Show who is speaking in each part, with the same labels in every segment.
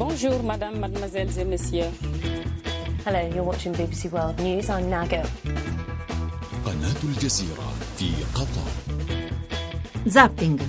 Speaker 1: Bonjour, madame, mademoiselles et messieurs.
Speaker 2: Hello, you're watching BBC World News. I'm Nago.
Speaker 3: قناة الجزيرة في قطر
Speaker 4: Zapping.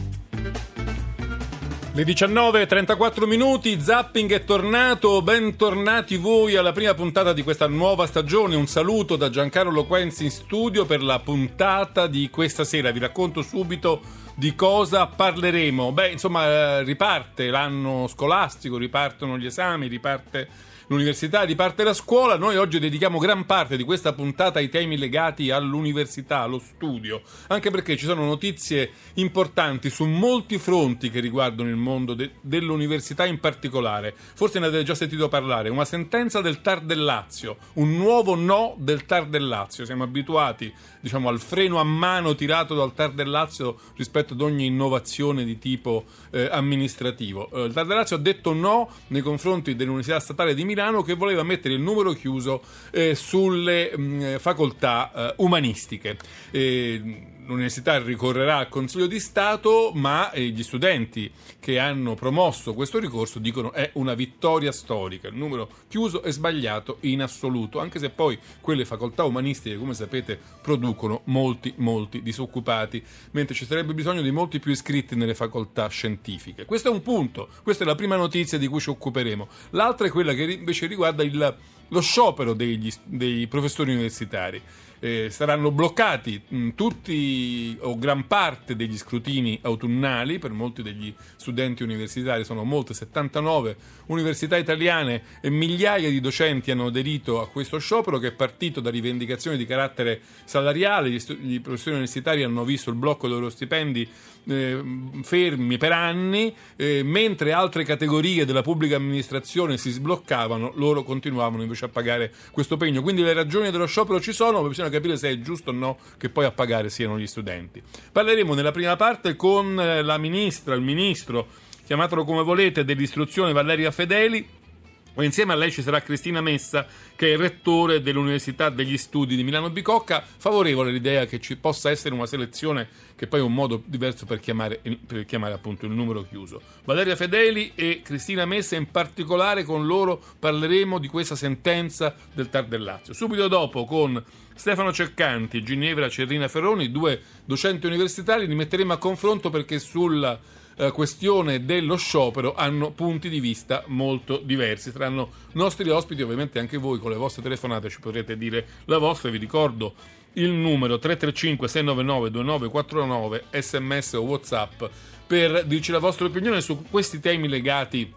Speaker 5: Le 19.34 minuti, Zapping è tornato, bentornati voi alla prima puntata di questa nuova stagione. Un saluto da Giancarlo Quenzi in studio per la puntata di questa sera. Vi racconto subito di cosa parleremo. Beh, insomma, eh, riparte l'anno scolastico, ripartono gli esami, riparte l'università, riparte la scuola. Noi oggi dedichiamo gran parte di questa puntata ai temi legati all'università, allo studio, anche perché ci sono notizie importanti su molti fronti che riguardano il mondo de- dell'università in particolare. Forse ne avete già sentito parlare. Una sentenza del TAR del Lazio, un nuovo no del TAR del Lazio. Siamo abituati, diciamo, al freno a mano tirato dal TAR del Lazio rispetto ad ogni innovazione di tipo eh, amministrativo. Eh, il TAR del Lazio ha detto no nei confronti dell'Università Statale di Milano che voleva mettere il numero chiuso eh, sulle mh, facoltà eh, umanistiche. Eh, L'università ricorrerà al Consiglio di Stato, ma eh, gli studenti che hanno promosso questo ricorso dicono è una vittoria storica. Il numero chiuso è sbagliato in assoluto, anche se poi quelle facoltà umanistiche, come sapete, producono molti, molti disoccupati, mentre ci sarebbe bisogno di molti più iscritti nelle facoltà scientifiche. Questo è un punto, questa è la prima notizia di cui ci occuperemo. L'altra è quella che invece riguarda il, lo sciopero degli, dei professori universitari eh, saranno bloccati mh, tutti o gran parte degli scrutini autunnali per molti degli studenti universitari, sono molte, 79 università italiane e migliaia di docenti hanno aderito a questo sciopero che è partito da rivendicazioni di carattere salariale, gli, stu- gli professori universitari hanno visto il blocco dei loro stipendi eh, fermi per anni, eh, mentre altre categorie della pubblica amministrazione si sbloccavano, loro continuavano invece a pagare questo pegno. Quindi le ragioni dello sciopero ci sono, ma bisogna capire se è giusto o no che poi a pagare siano gli studenti. Parleremo nella prima parte con eh, la ministra, il ministro, chiamatelo come volete, dell'istruzione Valeria Fedeli. O insieme a lei ci sarà Cristina Messa, che è rettore dell'Università degli Studi di Milano Bicocca, favorevole all'idea che ci possa essere una selezione che poi è un modo diverso per chiamare, per chiamare appunto il numero chiuso. Valeria Fedeli e Cristina Messa in particolare con loro parleremo di questa sentenza del Tar del Lazio. Subito dopo con Stefano Ceccanti Ginevra Cerrina Ferroni, due docenti universitari, li metteremo a confronto perché sulla eh, questione dello sciopero hanno punti di vista molto diversi. Saranno nostri ospiti, ovviamente anche voi con le vostre telefonate ci potrete dire la vostra. Vi ricordo il numero 335 699 2949 sms o whatsapp per dirci la vostra opinione su questi temi legati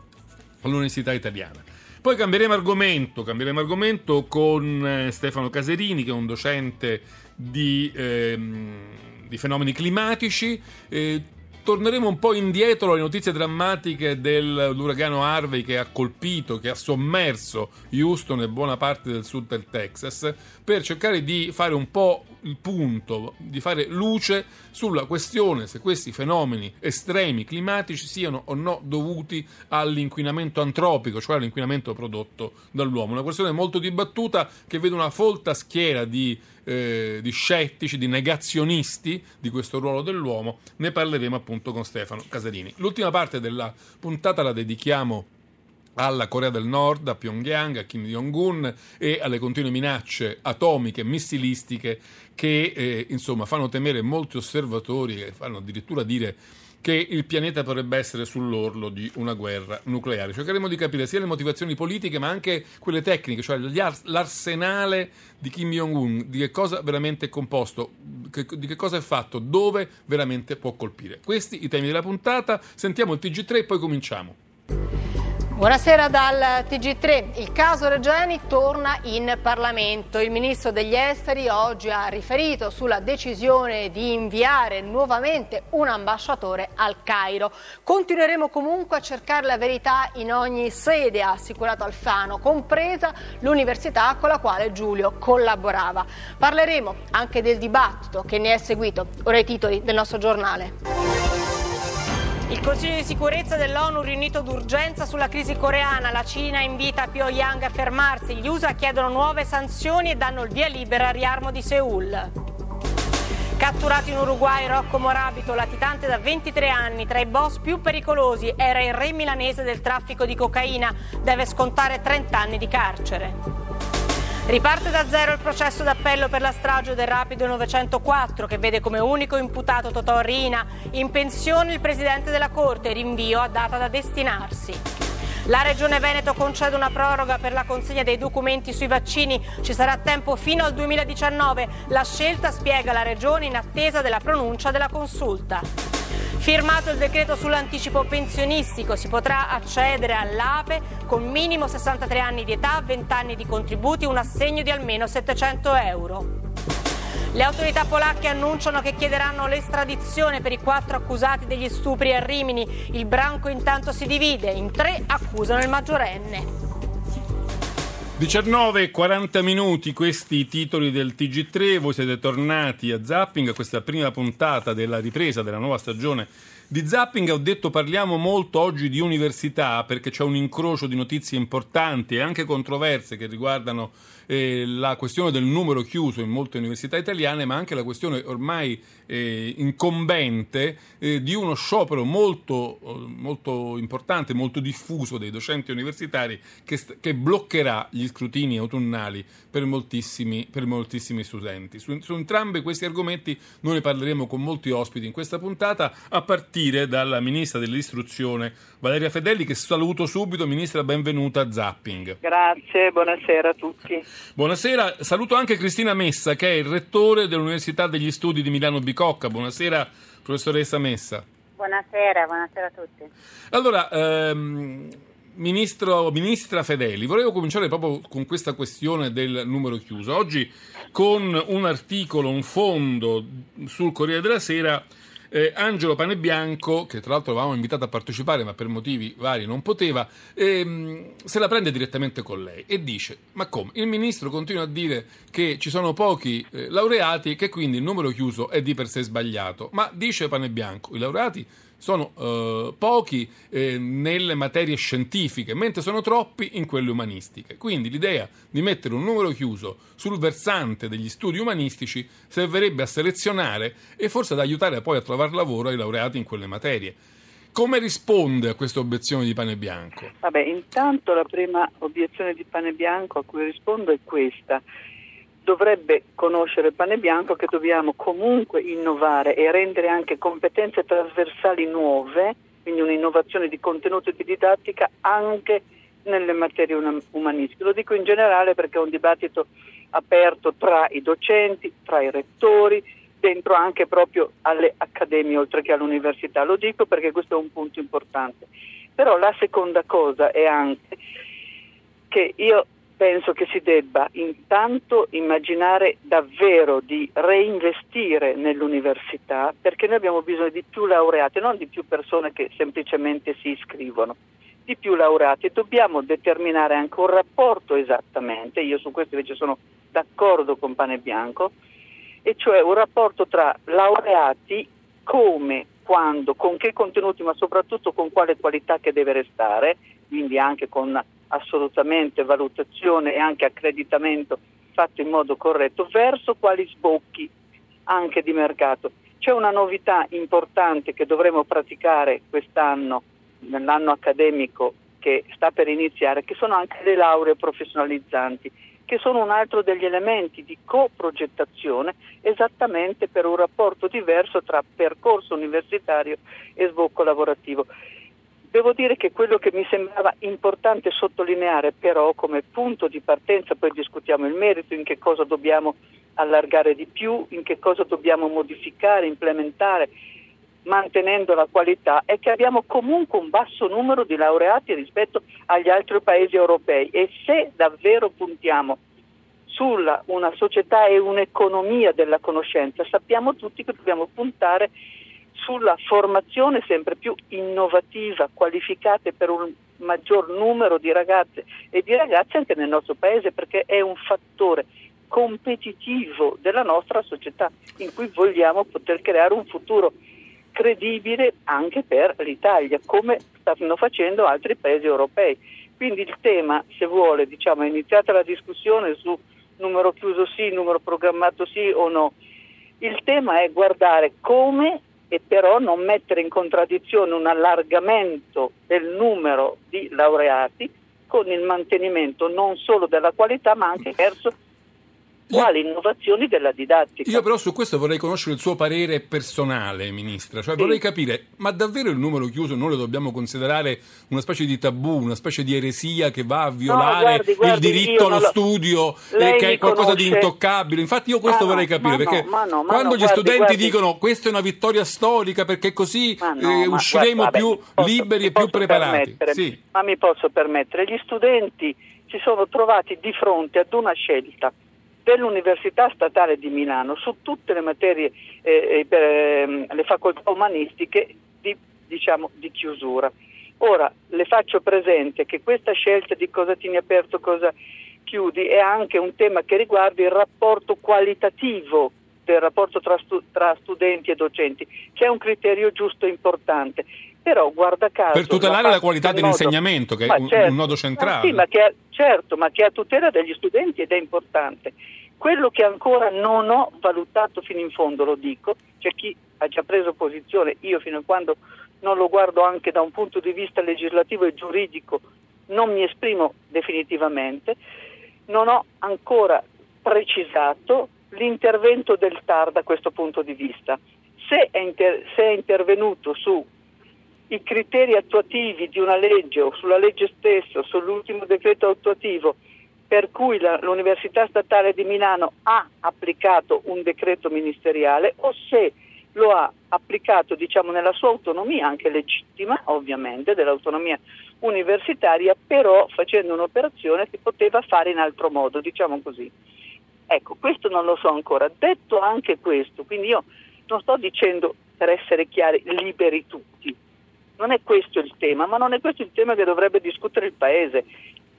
Speaker 5: all'università italiana. Poi cambieremo argomento, cambieremo argomento con eh, Stefano Caserini che è un docente di, ehm, di fenomeni climatici. Eh, torneremo un po' indietro alle notizie drammatiche dell'uragano Harvey che ha colpito, che ha sommerso Houston e buona parte del sud del Texas, per cercare di fare un po' il punto, di fare luce sulla questione se questi fenomeni estremi climatici siano o no dovuti all'inquinamento antropico, cioè all'inquinamento prodotto dall'uomo. Una questione molto dibattuta che vede una folta schiera di eh, di scettici, di negazionisti di questo ruolo dell'uomo, ne parleremo appunto con Stefano Casarini. L'ultima parte della puntata la dedichiamo alla Corea del Nord, a Pyongyang, a Kim Jong-un e alle continue minacce atomiche, missilistiche che eh, insomma fanno temere molti osservatori e fanno addirittura dire che il pianeta potrebbe essere sull'orlo di una guerra nucleare. Cercheremo di capire sia le motivazioni politiche ma anche quelle tecniche, cioè l'arsenale di Kim Jong-un, di che cosa veramente è composto, di che cosa è fatto, dove veramente può colpire. Questi i temi della puntata, sentiamo il TG3 e poi cominciamo.
Speaker 6: Buonasera dal TG3. Il caso Regeni torna in Parlamento. Il ministro degli esteri oggi ha riferito sulla decisione di inviare nuovamente un ambasciatore al Cairo. Continueremo comunque a cercare la verità in ogni sede, ha assicurato Alfano, compresa l'università con la quale Giulio collaborava. Parleremo anche del dibattito che ne è seguito. Ora i titoli del nostro giornale. Il Consiglio di sicurezza dell'ONU riunito d'urgenza sulla crisi coreana. La Cina invita Pyongyang a fermarsi. Gli USA chiedono nuove sanzioni e danno il via libera al riarmo di Seoul. Catturato in Uruguay, Rocco Morabito, latitante da 23 anni, tra i boss più pericolosi, era il re milanese del traffico di cocaina, deve scontare 30 anni di carcere. Riparte da zero il processo d'appello per la strage del Rapido 904 che vede come unico imputato Totò Rina, in pensione il presidente della Corte, rinvio a data da destinarsi. La Regione Veneto concede una proroga per la consegna dei documenti sui vaccini. Ci sarà tempo fino al 2019. La scelta spiega la Regione in attesa della pronuncia della consulta. Firmato il decreto sull'anticipo pensionistico, si potrà accedere all'APE con minimo 63 anni di età, 20 anni di contributi, un assegno di almeno 700 euro. Le autorità polacche annunciano che chiederanno l'estradizione per i quattro accusati degli stupri a Rimini. Il branco intanto si divide, in tre accusano il maggiorenne.
Speaker 5: 19 40 minuti, questi i titoli del TG3, voi siete tornati a Zapping, questa prima puntata della ripresa della nuova stagione di Zapping. Ho detto parliamo molto oggi di università perché c'è un incrocio di notizie importanti e anche controverse che riguardano eh, la questione del numero chiuso in molte università italiane, ma anche la questione ormai eh, incombente eh, di uno sciopero molto, molto, importante, molto diffuso dei docenti universitari che, che bloccherà gli scrutini autunnali per moltissimi, per moltissimi studenti. Su, su entrambi questi argomenti noi ne parleremo con molti ospiti in questa puntata, a partire dalla ministra dell'istruzione Valeria Fedeli, che saluto subito. Ministra, benvenuta a Zapping.
Speaker 7: Grazie, buonasera a tutti.
Speaker 5: Buonasera, saluto anche Cristina Messa, che è il rettore dell'Università degli Studi di Milano Bicocca. Buonasera, professoressa Messa.
Speaker 8: Buonasera, buonasera a tutti.
Speaker 5: Allora, ehm, Ministro, Ministra Fedeli, volevo cominciare proprio con questa questione del numero chiuso. Oggi con un articolo, un fondo sul Corriere della Sera eh, Angelo Panebianco, che tra l'altro avevamo invitato a partecipare ma per motivi vari non poteva, ehm, se la prende direttamente con lei e dice ma come? Il ministro continua a dire che ci sono pochi eh, laureati che quindi il numero chiuso è di per sé sbagliato, ma dice Panebianco, i laureati sono eh, pochi eh, nelle materie scientifiche, mentre sono troppi in quelle umanistiche. Quindi l'idea di mettere un numero chiuso sul versante degli studi umanistici servirebbe a selezionare e forse ad aiutare poi a trovare lavoro ai laureati in quelle materie. Come risponde a questa obiezione di Pane Bianco?
Speaker 7: Vabbè, intanto la prima obiezione di Pane Bianco a cui rispondo è questa dovrebbe conoscere il pane bianco che dobbiamo comunque innovare e rendere anche competenze trasversali nuove, quindi un'innovazione di contenuto e di didattica anche nelle materie umanistiche. Lo dico in generale perché è un dibattito aperto tra i docenti, tra i rettori, dentro anche proprio alle accademie oltre che all'università. Lo dico perché questo è un punto importante. Però la seconda cosa è anche che io penso che si debba intanto immaginare davvero di reinvestire nell'università perché noi abbiamo bisogno di più laureati, non di più persone che semplicemente si iscrivono, di più laureati. Dobbiamo determinare anche un rapporto esattamente, io su questo invece sono d'accordo con Pane Bianco, e cioè un rapporto tra laureati come, quando, con che contenuti, ma soprattutto con quale qualità che deve restare, quindi anche con assolutamente valutazione e anche accreditamento fatto in modo corretto, verso quali sbocchi anche di mercato. C'è una novità importante che dovremo praticare quest'anno, nell'anno accademico che sta per iniziare, che sono anche le lauree professionalizzanti, che sono un altro degli elementi di coprogettazione esattamente per un rapporto diverso tra percorso universitario e sbocco lavorativo. Devo dire che quello che mi sembrava importante sottolineare però come punto di partenza, poi discutiamo il merito, in che cosa dobbiamo allargare di più, in che cosa dobbiamo modificare, implementare, mantenendo la qualità, è che abbiamo comunque un basso numero di laureati rispetto agli altri paesi europei. E se davvero puntiamo su una società e un'economia della conoscenza, sappiamo tutti che dobbiamo puntare sulla formazione sempre più innovativa, qualificata per un maggior numero di ragazze e di ragazzi anche nel nostro paese perché è un fattore competitivo della nostra società in cui vogliamo poter creare un futuro credibile anche per l'Italia, come stanno facendo altri paesi europei. Quindi il tema, se vuole, diciamo, è iniziata la discussione su numero chiuso sì, numero programmato sì o no Il tema è guardare come e però non mettere in contraddizione un allargamento del numero di laureati con il mantenimento non solo della qualità ma anche verso quali innovazioni della didattica.
Speaker 5: Io però su questo vorrei conoscere il suo parere personale, Ministra, cioè
Speaker 7: Sì.
Speaker 5: vorrei capire, ma davvero il numero chiuso noi lo dobbiamo considerare una specie di tabù, una specie di eresia che va a violare
Speaker 7: guardi, guardi,
Speaker 5: il diritto allo
Speaker 7: lo-
Speaker 5: studio
Speaker 7: Lei
Speaker 5: e che è qualcosa di
Speaker 7: conosce-
Speaker 5: intoccabile? Infatti io questo
Speaker 7: Ma no,
Speaker 5: vorrei capire,
Speaker 7: no,
Speaker 5: perché
Speaker 7: no,
Speaker 5: quando
Speaker 7: no,
Speaker 5: gli
Speaker 7: guardi,
Speaker 5: studenti dicono questa è una vittoria storica perché così
Speaker 7: no,
Speaker 5: eh, usciremo
Speaker 7: guarda,
Speaker 5: più
Speaker 7: vabbè, posso-
Speaker 5: liberi e più preparati. Sì.
Speaker 7: Ma mi posso permettere, gli studenti si sono trovati di fronte ad una scelta dell'Università Statale di Milano su tutte le materie, eh, eh, per, ehm, le facoltà umanistiche di, diciamo, di chiusura. Ora le faccio presente che questa scelta di cosa tieni aperto, cosa chiudi è anche un tema che riguarda il rapporto qualitativo del rapporto tra, stu- tra studenti e docenti, che è un criterio giusto e importante. Però guarda caso
Speaker 5: Per tutelare la qualità dell'insegnamento, che è
Speaker 7: Ma
Speaker 5: un-
Speaker 7: certo,
Speaker 5: un nodo
Speaker 7: ma
Speaker 5: centrale.
Speaker 7: sì, ma che è- certo, ma che è a tutela degli studenti ed è importante. Quello che ancora non ho valutato fino in fondo, lo dico, c'è chi ha già preso posizione, io fino a quando non lo guardo anche da un punto di vista legislativo e giuridico non mi esprimo definitivamente, non ho ancora precisato l'intervento del TAR da questo punto di vista. Se è, inter- se è intervenuto su i criteri attuativi di una legge o sulla legge stessa sull'ultimo decreto attuativo per cui la- l'Università Statale di Milano ha applicato un decreto ministeriale o se lo ha applicato diciamo, nella sua autonomia, anche legittima ovviamente, dell'autonomia universitaria, però facendo un'operazione che poteva fare in altro modo, diciamo così. Ecco, questo non lo so ancora. Detto anche questo, quindi io non sto dicendo, per essere chiari, liberi tutti. Non è questo il tema, ma non è questo il tema che dovrebbe discutere il Paese.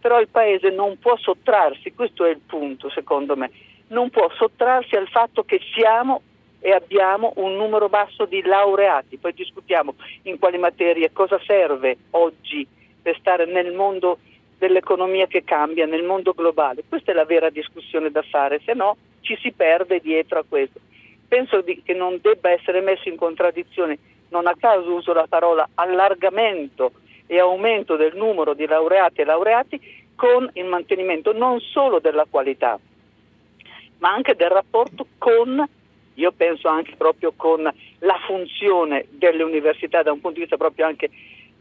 Speaker 7: Però il Paese non può sottrarsi, questo è il punto secondo me, non può sottrarsi al fatto che siamo e abbiamo un numero basso di laureati. Poi discutiamo in quali materie, cosa serve oggi per stare nel mondo dell'economia che cambia, nel mondo globale. Questa è la vera discussione da fare, se no ci si perde dietro a questo. Penso di- che non debba essere messo in contraddizione, non a caso uso la parola allargamento e aumento del numero di laureati e laureati con il mantenimento non solo della qualità, ma anche del rapporto con, io penso anche proprio con la funzione delle università da un punto di vista proprio anche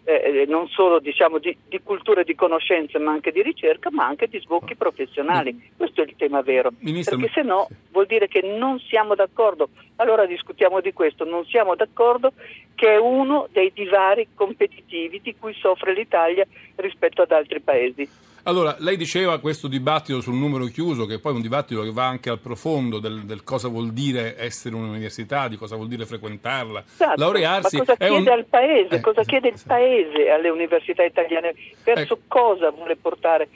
Speaker 7: eh, non solo diciamo, di, di cultura e di conoscenze, ma anche di ricerca, ma anche di sbocchi professionali. Questo è il tema vero.
Speaker 5: Ministro,
Speaker 7: Perché se no vuol dire che non siamo d'accordo. Allora discutiamo di questo, non siamo d'accordo che è uno dei divari competitivi di cui soffre l'Italia rispetto ad altri paesi.
Speaker 5: Allora, lei diceva questo dibattito sul numero chiuso, che poi è un dibattito che va anche al profondo del, del cosa vuol dire essere un'università, di cosa vuol dire frequentarla,
Speaker 7: Esatto,
Speaker 5: laurearsi.
Speaker 7: Ma cosa chiede
Speaker 5: un-
Speaker 7: al Paese?
Speaker 5: Eh,
Speaker 7: cosa chiede il. Paese alle università italiane? Verso
Speaker 5: Ecco.
Speaker 7: cosa vuole portare?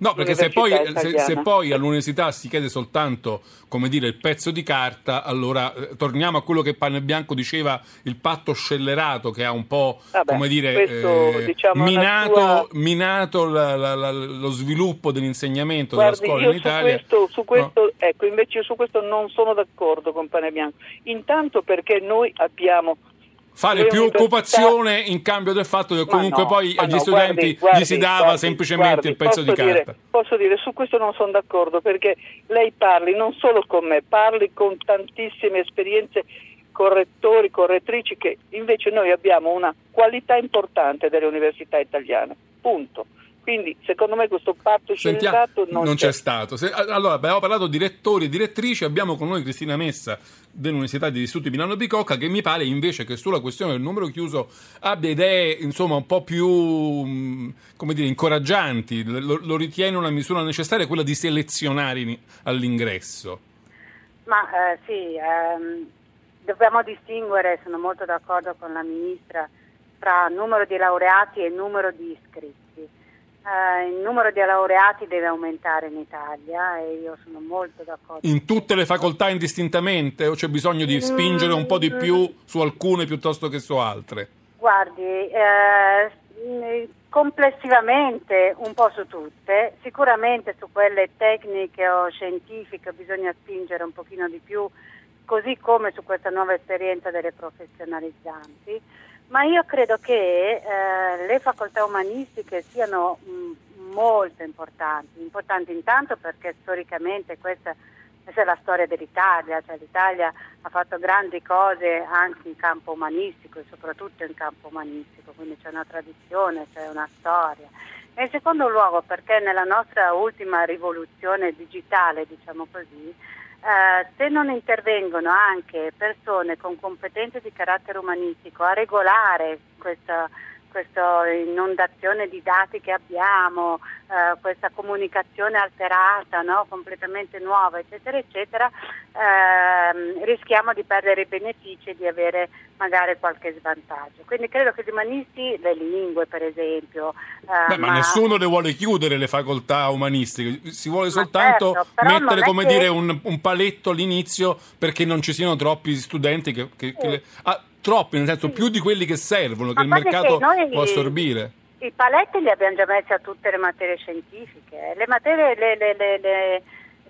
Speaker 5: No, perché se poi, se, se poi all'università si chiede soltanto, come dire, il pezzo di carta, allora eh, torniamo a quello che Panebianco diceva, il patto scellerato che ha un po',
Speaker 7: Vabbè,
Speaker 5: come dire,
Speaker 7: questo,
Speaker 5: eh,
Speaker 7: diciamo,
Speaker 5: minato,
Speaker 7: sua-
Speaker 5: minato la- la- la- lo sviluppo dell'insegnamento della
Speaker 7: Guardi,
Speaker 5: scuola
Speaker 7: io
Speaker 5: in Italia.
Speaker 7: su questo, su
Speaker 5: No.
Speaker 7: questo ecco, invece io su questo non sono d'accordo con Panebianco. Intanto perché noi abbiamo
Speaker 5: Fare più occupazione in cambio del fatto che comunque
Speaker 7: no,
Speaker 5: poi agli
Speaker 7: no,
Speaker 5: studenti
Speaker 7: guardi, guardi,
Speaker 5: gli si dava
Speaker 7: guardi,
Speaker 5: semplicemente il pezzo di
Speaker 7: dire-
Speaker 5: carta.
Speaker 7: posso dire, su questo non sono d'accordo perché lei parli non solo con me, parli con tantissime esperienze correttori, correttrici che invece noi abbiamo una qualità importante delle università italiane. Punto. Quindi secondo me questo patto
Speaker 5: Sentiamo-
Speaker 7: scellerato non,
Speaker 5: non c'è stato. Se- allora, abbiamo parlato di rettori e direttrici, abbiamo con noi Cristina Messa dell'Università di Istituti Milano Bicocca che mi pare invece che sulla questione del numero chiuso abbia idee insomma un po' più mh, come dire, incoraggianti, lo, lo ritiene una misura necessaria quella di selezionare in- all'ingresso.
Speaker 8: Ma eh, sì, ehm, dobbiamo distinguere, sono molto d'accordo con la Ministra, tra numero di laureati e numero di iscritti. Eh, il numero di laureati deve aumentare in Italia e io sono molto d'accordo.
Speaker 5: In tutte le facoltà indistintamente o c'è bisogno di spingere un po' di più su alcune piuttosto che su altre?
Speaker 8: Guardi, eh, complessivamente un po' su tutte, sicuramente su quelle tecniche o scientifiche bisogna spingere un pochino di più così come su questa nuova esperienza delle professionalizzanti, ma io credo che eh, le facoltà umanistiche siano mh, molto importanti, importanti intanto perché storicamente questa, questa, è la storia dell'Italia, cioè l'Italia ha fatto grandi cose anche in campo umanistico e soprattutto in campo umanistico, quindi c'è una tradizione, c'è una storia. E in secondo luogo perché nella nostra ultima rivoluzione digitale, diciamo così, eh, se non intervengono anche persone con competenze di carattere umanistico a regolare questa, questa inondazione di dati che abbiamo, eh, questa comunicazione alterata, no? completamente nuova, eccetera, eccetera, ehm, rischiamo di perdere i benefici e di avere magari qualche svantaggio. Quindi credo che gli umanisti, le lingue per esempio...
Speaker 5: Eh, Beh, ma, ma, nessuno le vuole chiudere le facoltà umanistiche, si vuole soltanto certo, mettere come che... dire, un, un, paletto all'inizio perché non ci siano troppi studenti che... che, che le... ah, troppi, nel senso sì. più di quelli che servono, ma che il mercato che può assorbire.
Speaker 8: I paletti li abbiamo già messi a tutte le materie scientifiche. Le materie, le, le,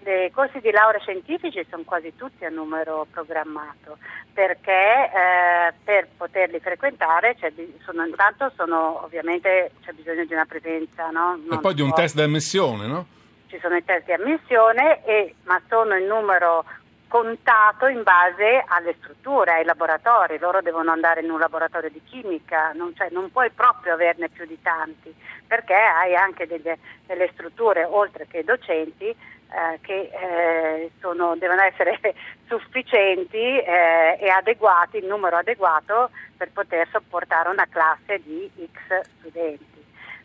Speaker 8: le, i corsi di laurea scientifici sono quasi tutti a numero programmato perché eh, per poterli frequentare sono, intanto sono, ovviamente c'è bisogno di una presenza. No?
Speaker 5: e poi di un test di ammissione, no?
Speaker 8: Ci sono i test di ammissione, e, ma sono in numero contato in base alle strutture, ai laboratori, loro devono andare in un laboratorio di chimica, non, cioè, non puoi proprio averne più di tanti, perché hai anche delle, delle strutture, oltre che docenti, eh, che eh, sono, devono essere sufficienti eh, e adeguati, il numero adeguato per poter sopportare una classe di X studenti.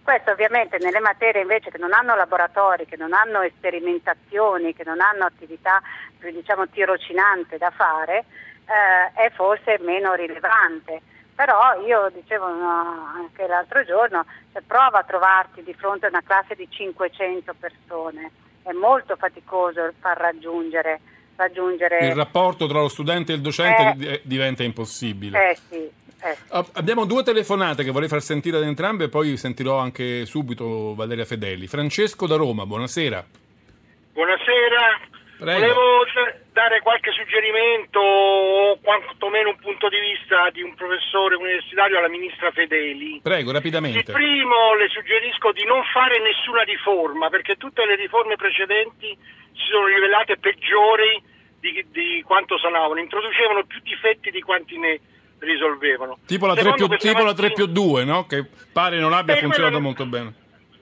Speaker 8: Questo ovviamente nelle materie invece che non hanno laboratori, che non hanno sperimentazioni, che non hanno attività più diciamo tirocinante da fare, eh, è forse meno rilevante. Però io dicevo no, anche l'altro giorno, cioè, prova a trovarti di fronte a una classe di 500 persone, è molto faticoso far raggiungere, raggiungere...
Speaker 5: Il rapporto tra lo studente e il docente eh, diventa impossibile.
Speaker 8: Eh sì, eh.
Speaker 5: Abbiamo due telefonate che vorrei far sentire ad entrambe e poi sentirò anche subito Valeria Fedeli. Francesco da Roma, buonasera.
Speaker 9: Buonasera. Prego. Volevo dare qualche suggerimento o quantomeno un punto di vista di un professore universitario alla ministra Fedeli.
Speaker 5: Prego, rapidamente.
Speaker 9: Il primo le suggerisco di non fare nessuna riforma perché tutte le riforme precedenti si sono rivelate peggiori di, di quanto sanavano, introducevano più difetti di quanti ne risolvevano.
Speaker 5: Tipo la 3 più, tipo la 3 più 2, no? che pare non abbia funzionato molto bene.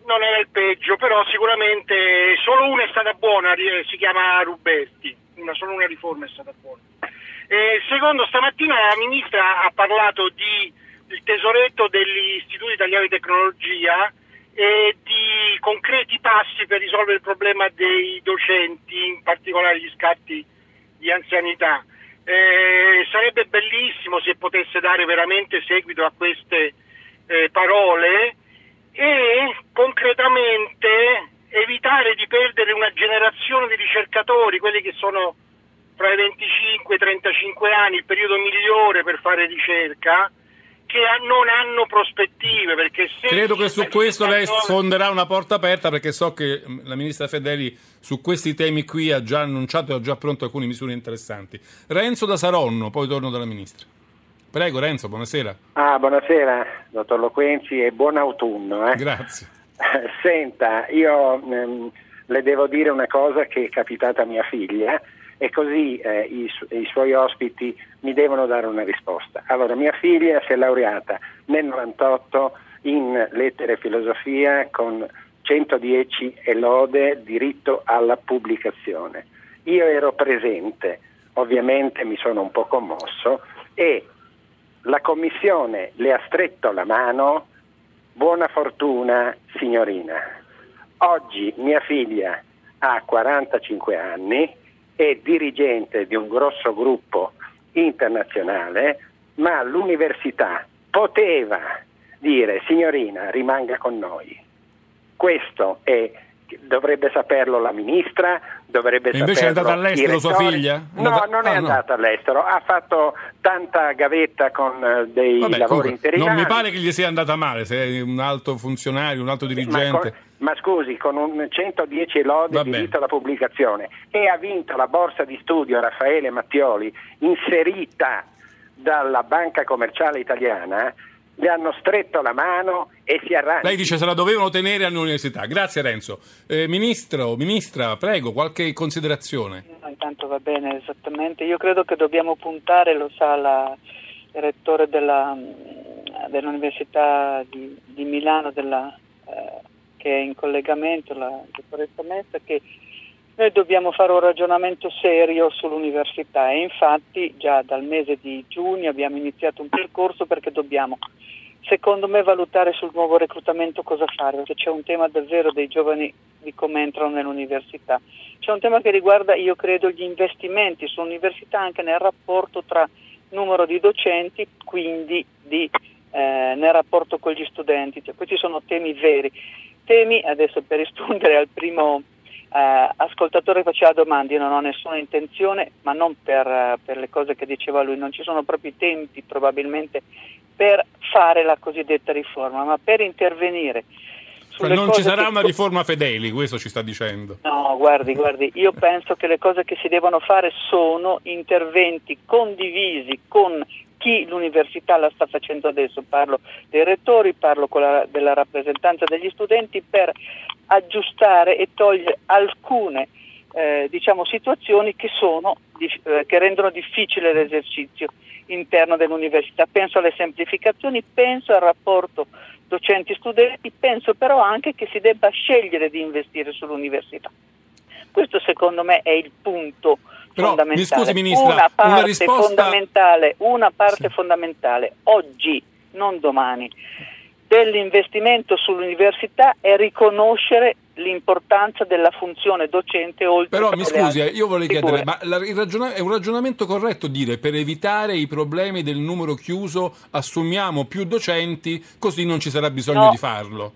Speaker 9: Non era il peggio, però sicuramente solo una è stata buona, si chiama Ruberti, una, solo una riforma è stata buona. E secondo, stamattina la ministra ha parlato di il tesoretto degli istituti italiani di tecnologia e di concreti passi per risolvere il problema dei docenti, in particolare gli scatti di anzianità. Eh, sarebbe bellissimo se potesse dare veramente seguito a queste eh, parole e concretamente evitare di perdere una generazione di ricercatori, quelli che sono tra i 25 e i 35 anni, il periodo migliore per fare ricerca, che non hanno prospettive.
Speaker 5: Credo che su questo lei sfonderà una porta aperta perché so che mm, la ministra Fedeli su questi temi qui ha già annunciato e ha già pronto alcune misure interessanti. Renzo da Saronno, poi torno dalla ministra. Prego Renzo, buonasera.
Speaker 10: Ah, buonasera, dottor Loquenzi e buon autunno. Eh.
Speaker 5: Grazie.
Speaker 10: Senta, io ehm, le devo dire una cosa che è capitata a mia figlia e così eh, i, su- i, suoi ospiti mi devono dare una risposta. Allora, mia figlia si è laureata nel 98 in lettere e filosofia con 110 e lode diritto alla pubblicazione. Io ero presente, ovviamente mi sono un po' commosso e la commissione le ha stretto la mano, buona fortuna signorina. Oggi mia figlia ha 45 anni, è dirigente di un grosso gruppo internazionale, ma l'università poteva dire signorina rimanga con noi. Questo è Dovrebbe saperlo la ministra, dovrebbe
Speaker 5: e invece è andata all'estero sua figlia? È
Speaker 10: No,
Speaker 5: andata-
Speaker 10: non è
Speaker 5: ah, no.
Speaker 10: andata all'estero, ha fatto tanta gavetta con eh, dei
Speaker 5: Vabbè,
Speaker 10: lavori
Speaker 5: comunque,
Speaker 10: interinali.
Speaker 5: non mi pare che gli sia andata male, se è un alto funzionario, un alto dirigente.
Speaker 10: Ma scusi, con un 110 lode
Speaker 5: Va
Speaker 10: diritto alla pubblicazione e ha vinto la borsa di studio Raffaele Mattioli inserita dalla Banca Commerciale Italiana, le hanno stretto la mano e si arrangia.
Speaker 5: Lei dice se la dovevano tenere all'università. Grazie Renzo. Eh, ministro, ministra, prego, qualche considerazione.
Speaker 7: No, intanto va bene, esattamente. Io credo che dobbiamo puntare, lo sa la, il rettore della, mh, dell'Università di, di Milano, della, eh, che è in collegamento, la dottoressa Messa, che noi dobbiamo fare un ragionamento serio sull'università e infatti già dal mese di giugno abbiamo iniziato un percorso perché dobbiamo, secondo me, valutare sul nuovo reclutamento cosa fare, perché c'è un tema davvero dei giovani di come entrano nell'università. C'è un tema che riguarda, io credo, gli investimenti sull'università anche nel rapporto tra numero di docenti, quindi di, eh, nel rapporto con gli studenti. Cioè, questi sono temi veri. Temi, adesso per rispondere al primo eh, ascoltatore che faceva domande, io non ho nessuna intenzione, ma non per, eh, per le cose che diceva lui, non ci sono proprio i tempi probabilmente per fare la cosiddetta riforma, ma per intervenire
Speaker 5: non ci sarà
Speaker 7: che-
Speaker 5: una riforma fedeli, questo ci sta dicendo.
Speaker 7: No, guardi, guardi, io penso che le cose che si devono fare sono interventi condivisi con chi l'università la sta facendo adesso, parlo dei rettori, parlo la- della rappresentanza degli studenti per aggiustare e togliere alcune eh, diciamo, situazioni che, sono, eh, che rendono difficile l'esercizio interno dell'università. Penso alle semplificazioni, penso al rapporto docenti-studenti, penso però anche che si debba scegliere di investire sull'università. Questo secondo me è il punto
Speaker 5: Però, mi scusi, Ministra,
Speaker 7: una parte
Speaker 5: una risposta-
Speaker 7: fondamentale, una parte fondamentale oggi, non domani, dell'investimento sull'università è riconoscere l'importanza della funzione docente oltre
Speaker 5: Però mi scusi, io vorrei
Speaker 7: figure.
Speaker 5: chiedere, ma la- ragiona- è un ragionamento corretto dire per evitare i problemi del numero chiuso assumiamo più docenti, così non ci sarà bisogno
Speaker 7: No.
Speaker 5: di farlo?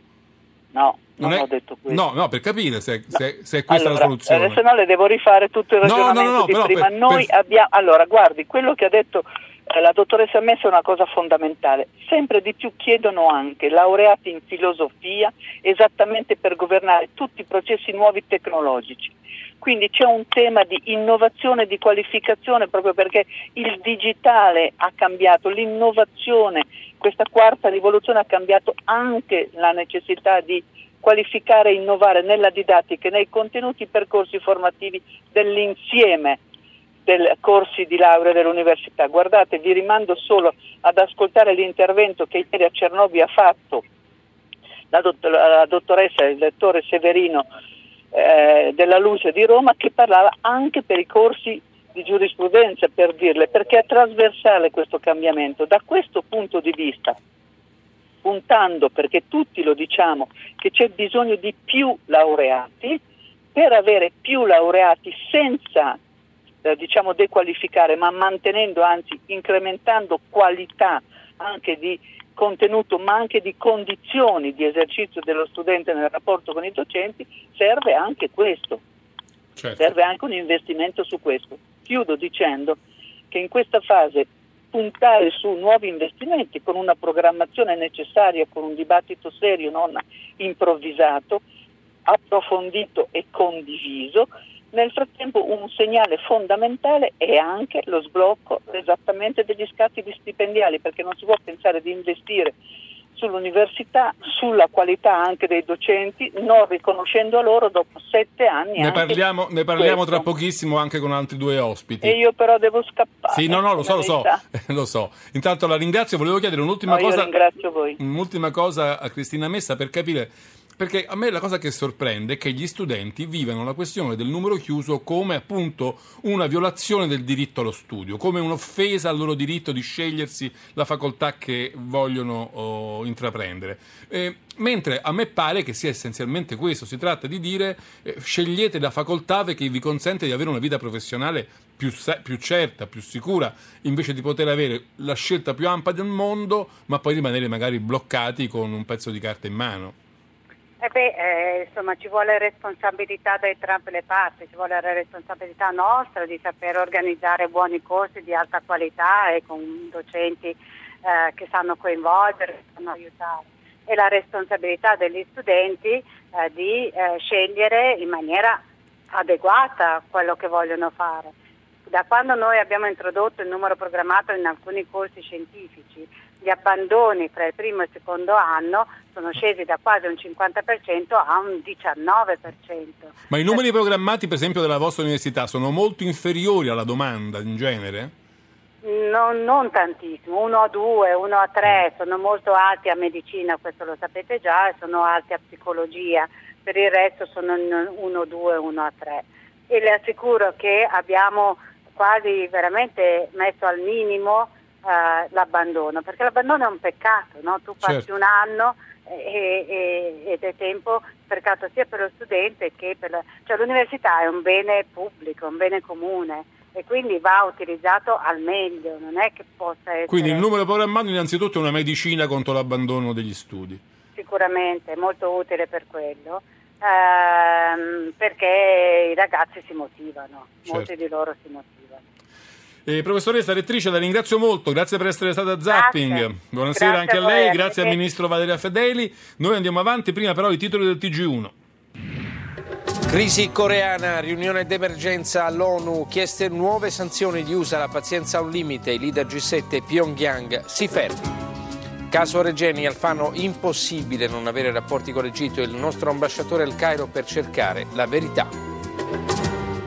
Speaker 7: No, non,
Speaker 5: è-
Speaker 7: ho detto questo.
Speaker 5: No, no, per capire se, se- se è questa
Speaker 7: Allora,
Speaker 5: la soluzione.
Speaker 7: Adesso no le devo rifare tutto il
Speaker 5: No, no, no,
Speaker 7: ragionamento
Speaker 5: no,
Speaker 7: di prima.
Speaker 5: per-
Speaker 7: Noi
Speaker 5: per-
Speaker 7: abbiamo allora, guardi, quello che ha detto eh, la dottoressa Messa è una cosa fondamentale. Sempre di più chiedono anche laureati in filosofia esattamente per governare tutti i processi nuovi tecnologici. Quindi c'è un tema di innovazione e di qualificazione proprio perché il digitale ha cambiato, l'innovazione, questa quarta rivoluzione ha cambiato anche la necessità di qualificare e innovare nella didattica e nei contenuti i percorsi formativi dell'insieme dei corsi di laurea dell'università. Guardate, vi rimando solo ad ascoltare l'intervento che ieri a Cernobbio ha fatto la, dott- la dottoressa, il lettore Severino eh, della Luce di Roma, che parlava anche per i corsi di giurisprudenza, per dirle, perché è trasversale questo cambiamento. Da questo punto di vista, puntando, perché tutti lo diciamo, che c'è bisogno di più laureati, per avere più laureati senza eh, diciamo dequalificare, ma mantenendo, anzi incrementando qualità anche di contenuto, ma anche di condizioni di esercizio dello studente nel rapporto con i docenti, serve anche questo.
Speaker 5: Certo.
Speaker 7: Serve anche un investimento su questo. Chiudo dicendo che in questa fase puntare su nuovi investimenti con una programmazione necessaria, con un dibattito serio, non improvvisato, approfondito e condiviso. Nel frattempo un segnale fondamentale è anche lo sblocco esattamente degli scatti di stipendiali, perché non si può pensare di investire sull'università, sulla qualità anche dei docenti, non riconoscendo a loro dopo sette anni.
Speaker 5: Ne parliamo, ne parliamo tra pochissimo anche con altri due ospiti.
Speaker 7: E io però devo scappare.
Speaker 5: Sì, no, no, lo so, lo so, lo so. Intanto la ringrazio, volevo chiedere un'ultima
Speaker 7: No,
Speaker 5: cosa.
Speaker 7: ringrazio voi.
Speaker 5: Un'ultima cosa a Cristina Messa per capire, perché a me la cosa che sorprende è che gli studenti vivano la questione del numero chiuso come appunto una violazione del diritto allo studio, come un'offesa al loro diritto di scegliersi la facoltà che vogliono oh, intraprendere. Eh, mentre a me pare che sia essenzialmente questo, si tratta di dire eh, scegliete la facoltà perché vi consente di avere una vita professionale più, se- più certa, più sicura, invece di poter avere la scelta più ampia del mondo, ma poi rimanere magari bloccati con un pezzo di carta in mano.
Speaker 8: Eh beh, eh, insomma, ci vuole responsabilità da entrambe le parti, ci vuole la responsabilità nostra di saper organizzare buoni corsi di alta qualità e con docenti eh, che sanno coinvolgere, che sanno aiutare e la responsabilità degli studenti eh, di eh, scegliere in maniera adeguata quello che vogliono fare. Da quando noi abbiamo introdotto il numero programmato in alcuni corsi scientifici, gli abbandoni tra il primo e il secondo anno sono scesi da quasi un 50% a un 19%.
Speaker 5: Ma i numeri programmati, per esempio, della vostra università sono molto inferiori alla domanda in genere?
Speaker 8: No, non tantissimo, 1 a 2, 1 a 3, sono molto alti a medicina, questo lo sapete già, e sono alti a psicologia, per il resto sono 1 a 2, 1 a 3. E le assicuro che abbiamo quasi veramente messo al minimo eh, l'abbandono, perché l'abbandono è un peccato, no? tu passi certo. un anno e, e, ed è tempo sprecato sia per lo studente che per la... cioè l'università è un bene pubblico, un bene comune e quindi va utilizzato al meglio, non è che possa essere...
Speaker 5: Quindi il numero programmato innanzitutto è una medicina contro l'abbandono degli studi.
Speaker 8: Sicuramente, è molto utile per quello, ehm, perché i ragazzi si motivano, certo. molti di loro si motivano.
Speaker 5: Eh, professoressa rettrice, la ringrazio molto, grazie per essere stata a Zapping. Grazie. Buonasera grazie anche a, lei, grazie al ministro Valeria Fedeli. Noi andiamo avanti, prima però i titoli del TG1.
Speaker 11: Crisi coreana, riunione d'emergenza all'ONU, chieste nuove sanzioni di USA, la pazienza a un limite, i leader G7 e Pyongyang si fermi. Caso Regeni, Alfano, impossibile non avere rapporti con l'Egitto il nostro ambasciatore al Cairo per cercare la verità.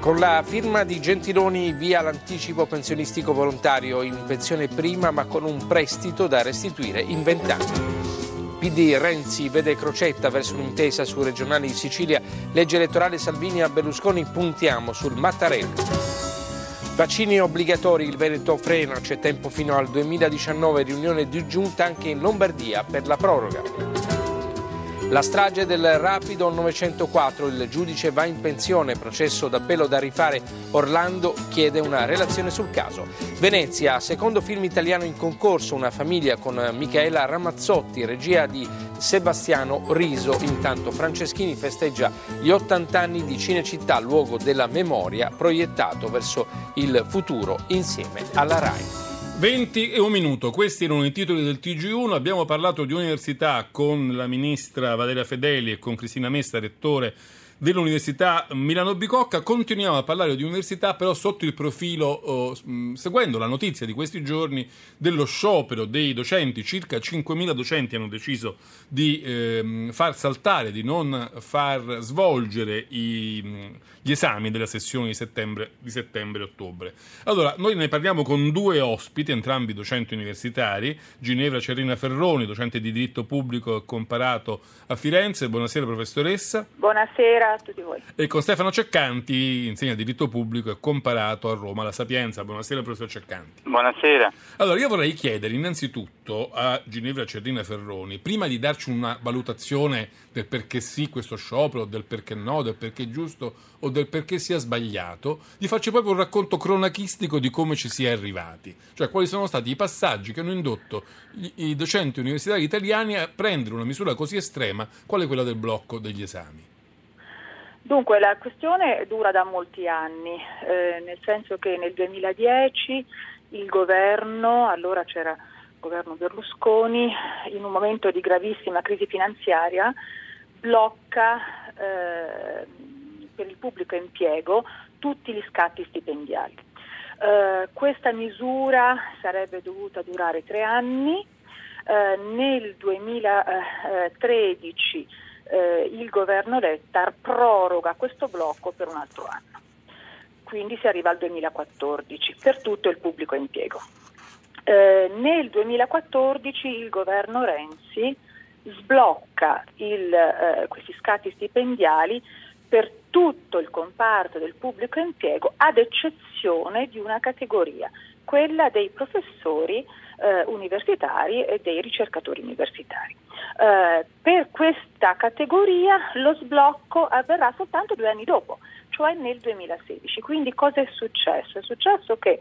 Speaker 11: Con la firma di Gentiloni via l'anticipo pensionistico volontario in pensione prima ma con un prestito da restituire in vent'anni. PD Renzi vede Crocetta verso un'intesa su regionali in Sicilia, legge elettorale Salvini a Berlusconi, puntiamo sul Mattarello. Vaccini obbligatori, il Veneto frena, c'è tempo fino al 2019, riunione di giunta anche in Lombardia per la proroga. La strage del Rapido 904, il giudice va in pensione, processo d'appello da rifare, Orlando chiede una relazione sul caso. Venezia, secondo film italiano in concorso, una famiglia con Michaela Ramazzotti, regia di Sebastiano Riso. Intanto Franceschini festeggia gli 80 anni di Cinecittà, luogo della memoria proiettato verso il futuro insieme alla RAI.
Speaker 5: 20 e un minuto, questi erano i titoli del TG1, abbiamo parlato di università con la ministra Valeria Fedeli e con Cristina Messa, rettore dell'Università Milano Bicocca. Continuiamo a parlare di università, però sotto il profilo, oh, seguendo la notizia di questi giorni dello sciopero dei docenti. Circa 5.000 docenti hanno deciso di eh, far saltare, di non far svolgere i, gli esami della sessione di settembre, di settembre ottobre. Allora, noi ne parliamo con due ospiti, entrambi docenti universitari. Ginevra Cerrina Ferroni, docente di diritto pubblico comparato a Firenze. Buonasera, professoressa.
Speaker 12: Buonasera tutti voi.
Speaker 5: E con Stefano Ceccanti, insegna diritto pubblico e comparato a Roma, alla Sapienza. Buonasera, professor Ceccanti.
Speaker 13: Buonasera.
Speaker 5: Allora, io vorrei chiedere innanzitutto a Ginevra Cerrina Ferroni, prima di darci una valutazione del perché sì questo sciopero, del perché no, del perché è giusto o del perché sia sbagliato, di farci proprio un racconto cronachistico di come ci si è arrivati, cioè quali sono stati i passaggi che hanno indotto i docenti universitari italiani a prendere una misura così estrema quale quella del blocco degli esami.
Speaker 12: Dunque la questione dura da molti anni, eh, nel senso che nel 2010 il governo, allora c'era il governo Berlusconi, in un momento di gravissima crisi finanziaria, blocca eh, per il pubblico impiego tutti gli scatti stipendiali. Eh, questa misura sarebbe dovuta durare tre anni, eh, nel 2013 eh, il governo Letta proroga questo blocco per un altro anno. Quindi si arriva al 2014 per tutto il pubblico impiego. Eh, nel 2014 il governo Renzi sblocca il, eh, questi scatti stipendiali per tutto il comparto del pubblico impiego ad eccezione di una categoria, quella dei professori eh, universitari e dei ricercatori universitari. Eh, per questa categoria lo sblocco avverrà soltanto due anni dopo, cioè nel 2016. Quindi cosa è successo? È successo che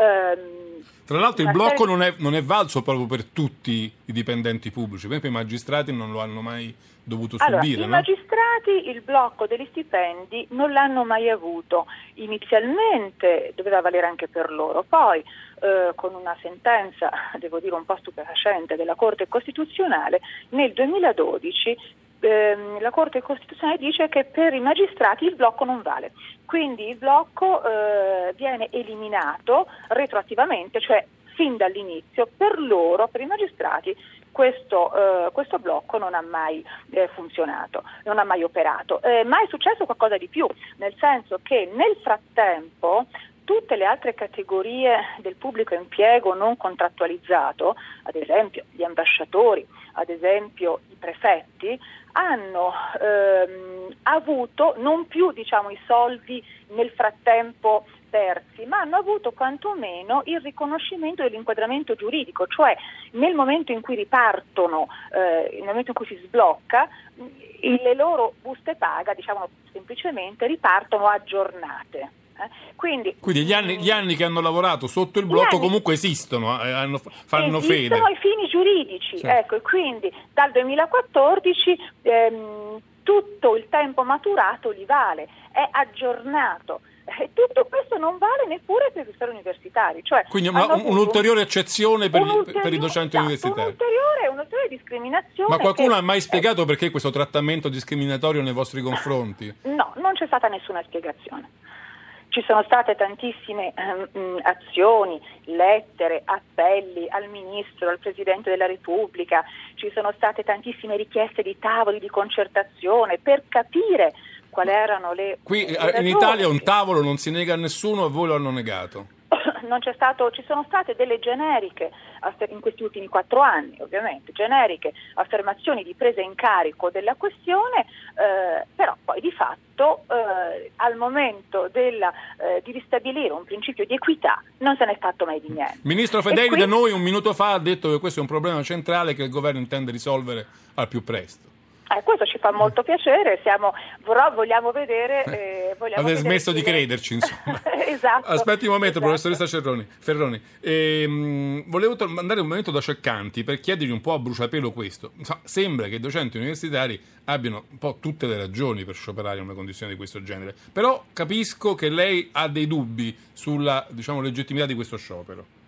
Speaker 12: Ehm,
Speaker 5: Tra l'altro il blocco
Speaker 12: serie-
Speaker 5: non è, non è valso proprio per tutti i dipendenti pubblici, per esempio i magistrati non lo hanno mai dovuto
Speaker 12: Allora,
Speaker 5: subire,
Speaker 12: i
Speaker 5: no?
Speaker 12: magistrati il blocco degli stipendi non l'hanno mai avuto. Inizialmente doveva valere anche per loro, poi eh, con una sentenza, devo dire un po' stupefacente, della Corte Costituzionale, nel 2012 ehm, la Corte Costituzionale dice che per i magistrati il blocco non vale. Quindi il blocco eh, viene eliminato retroattivamente, cioè fin dall'inizio, per loro, per i magistrati, questo, eh, questo blocco non ha mai eh, funzionato, non ha mai operato. Eh, ma è successo qualcosa di più, nel senso che nel frattempo tutte le altre categorie del pubblico impiego non contrattualizzato, ad esempio gli ambasciatori, ad esempio i prefetti, hanno ehm, avuto non più diciamo, i soldi nel frattempo persi, ma hanno avuto quantomeno il riconoscimento dell'inquadramento giuridico, cioè nel momento in cui ripartono, eh, nel momento in cui si sblocca, le loro buste paga, diciamo semplicemente, ripartono aggiornate. Eh. Quindi,
Speaker 5: Quindi gli anni, gli anni che hanno lavorato sotto il blocco comunque esistono, eh, hanno- fanno fede.
Speaker 12: Esistono i fini giuridici,
Speaker 5: Sì.
Speaker 12: ecco, e quindi dal 2014 ehm, tutto il tempo maturato gli vale, è aggiornato. E tutto questo non vale neppure per i professori universitari. Cioè
Speaker 5: Quindi una- un'ulteriore eccezione per,
Speaker 12: un'ulteriore-
Speaker 5: per i docenti
Speaker 12: esatto,
Speaker 5: universitari.
Speaker 12: Un'ulteriore, un'ulteriore discriminazione.
Speaker 5: Ma qualcuno
Speaker 12: che-
Speaker 5: ha mai spiegato perché questo trattamento discriminatorio nei vostri confronti?
Speaker 12: No, non c'è stata nessuna spiegazione. Ci sono state tantissime ehm, mh, azioni, lettere, appelli al Ministro, al Presidente della Repubblica, ci sono state tantissime richieste di tavoli di concertazione per capire quali erano le...
Speaker 5: Qui
Speaker 12: le
Speaker 5: eh, in
Speaker 12: ragioni.
Speaker 5: Italia un tavolo non si nega a nessuno e voi lo hanno negato.
Speaker 12: Non c'è stato, ci sono state delle generiche in questi ultimi quattro anni, ovviamente, generiche affermazioni di presa in carico della questione, eh, però poi di fatto eh, al momento della, eh, di ristabilire un principio di equità non se n'è fatto mai di niente.
Speaker 5: Ministro Fedeli
Speaker 12: quindi-
Speaker 5: da noi un minuto fa ha detto che questo è un problema centrale che il governo intende risolvere al più presto.
Speaker 12: Eh, questo ci fa molto piacere, siamo, però vogliamo vedere... eh, vogliamo
Speaker 5: Avete
Speaker 12: vedere
Speaker 5: smesso di crederci, insomma.
Speaker 12: esatto.
Speaker 5: Aspetti un momento,
Speaker 12: esatto.
Speaker 5: professoressa Cerroni, Ferroni. Ehm, volevo to- mandare un momento da Ceccanti per chiedergli un po' a bruciapelo questo. Sa- Sembra che i docenti universitari abbiano un po' tutte le ragioni per scioperare in una condizione di questo genere, però capisco che lei ha dei dubbi sulla diciamo, legittimità di questo sciopero.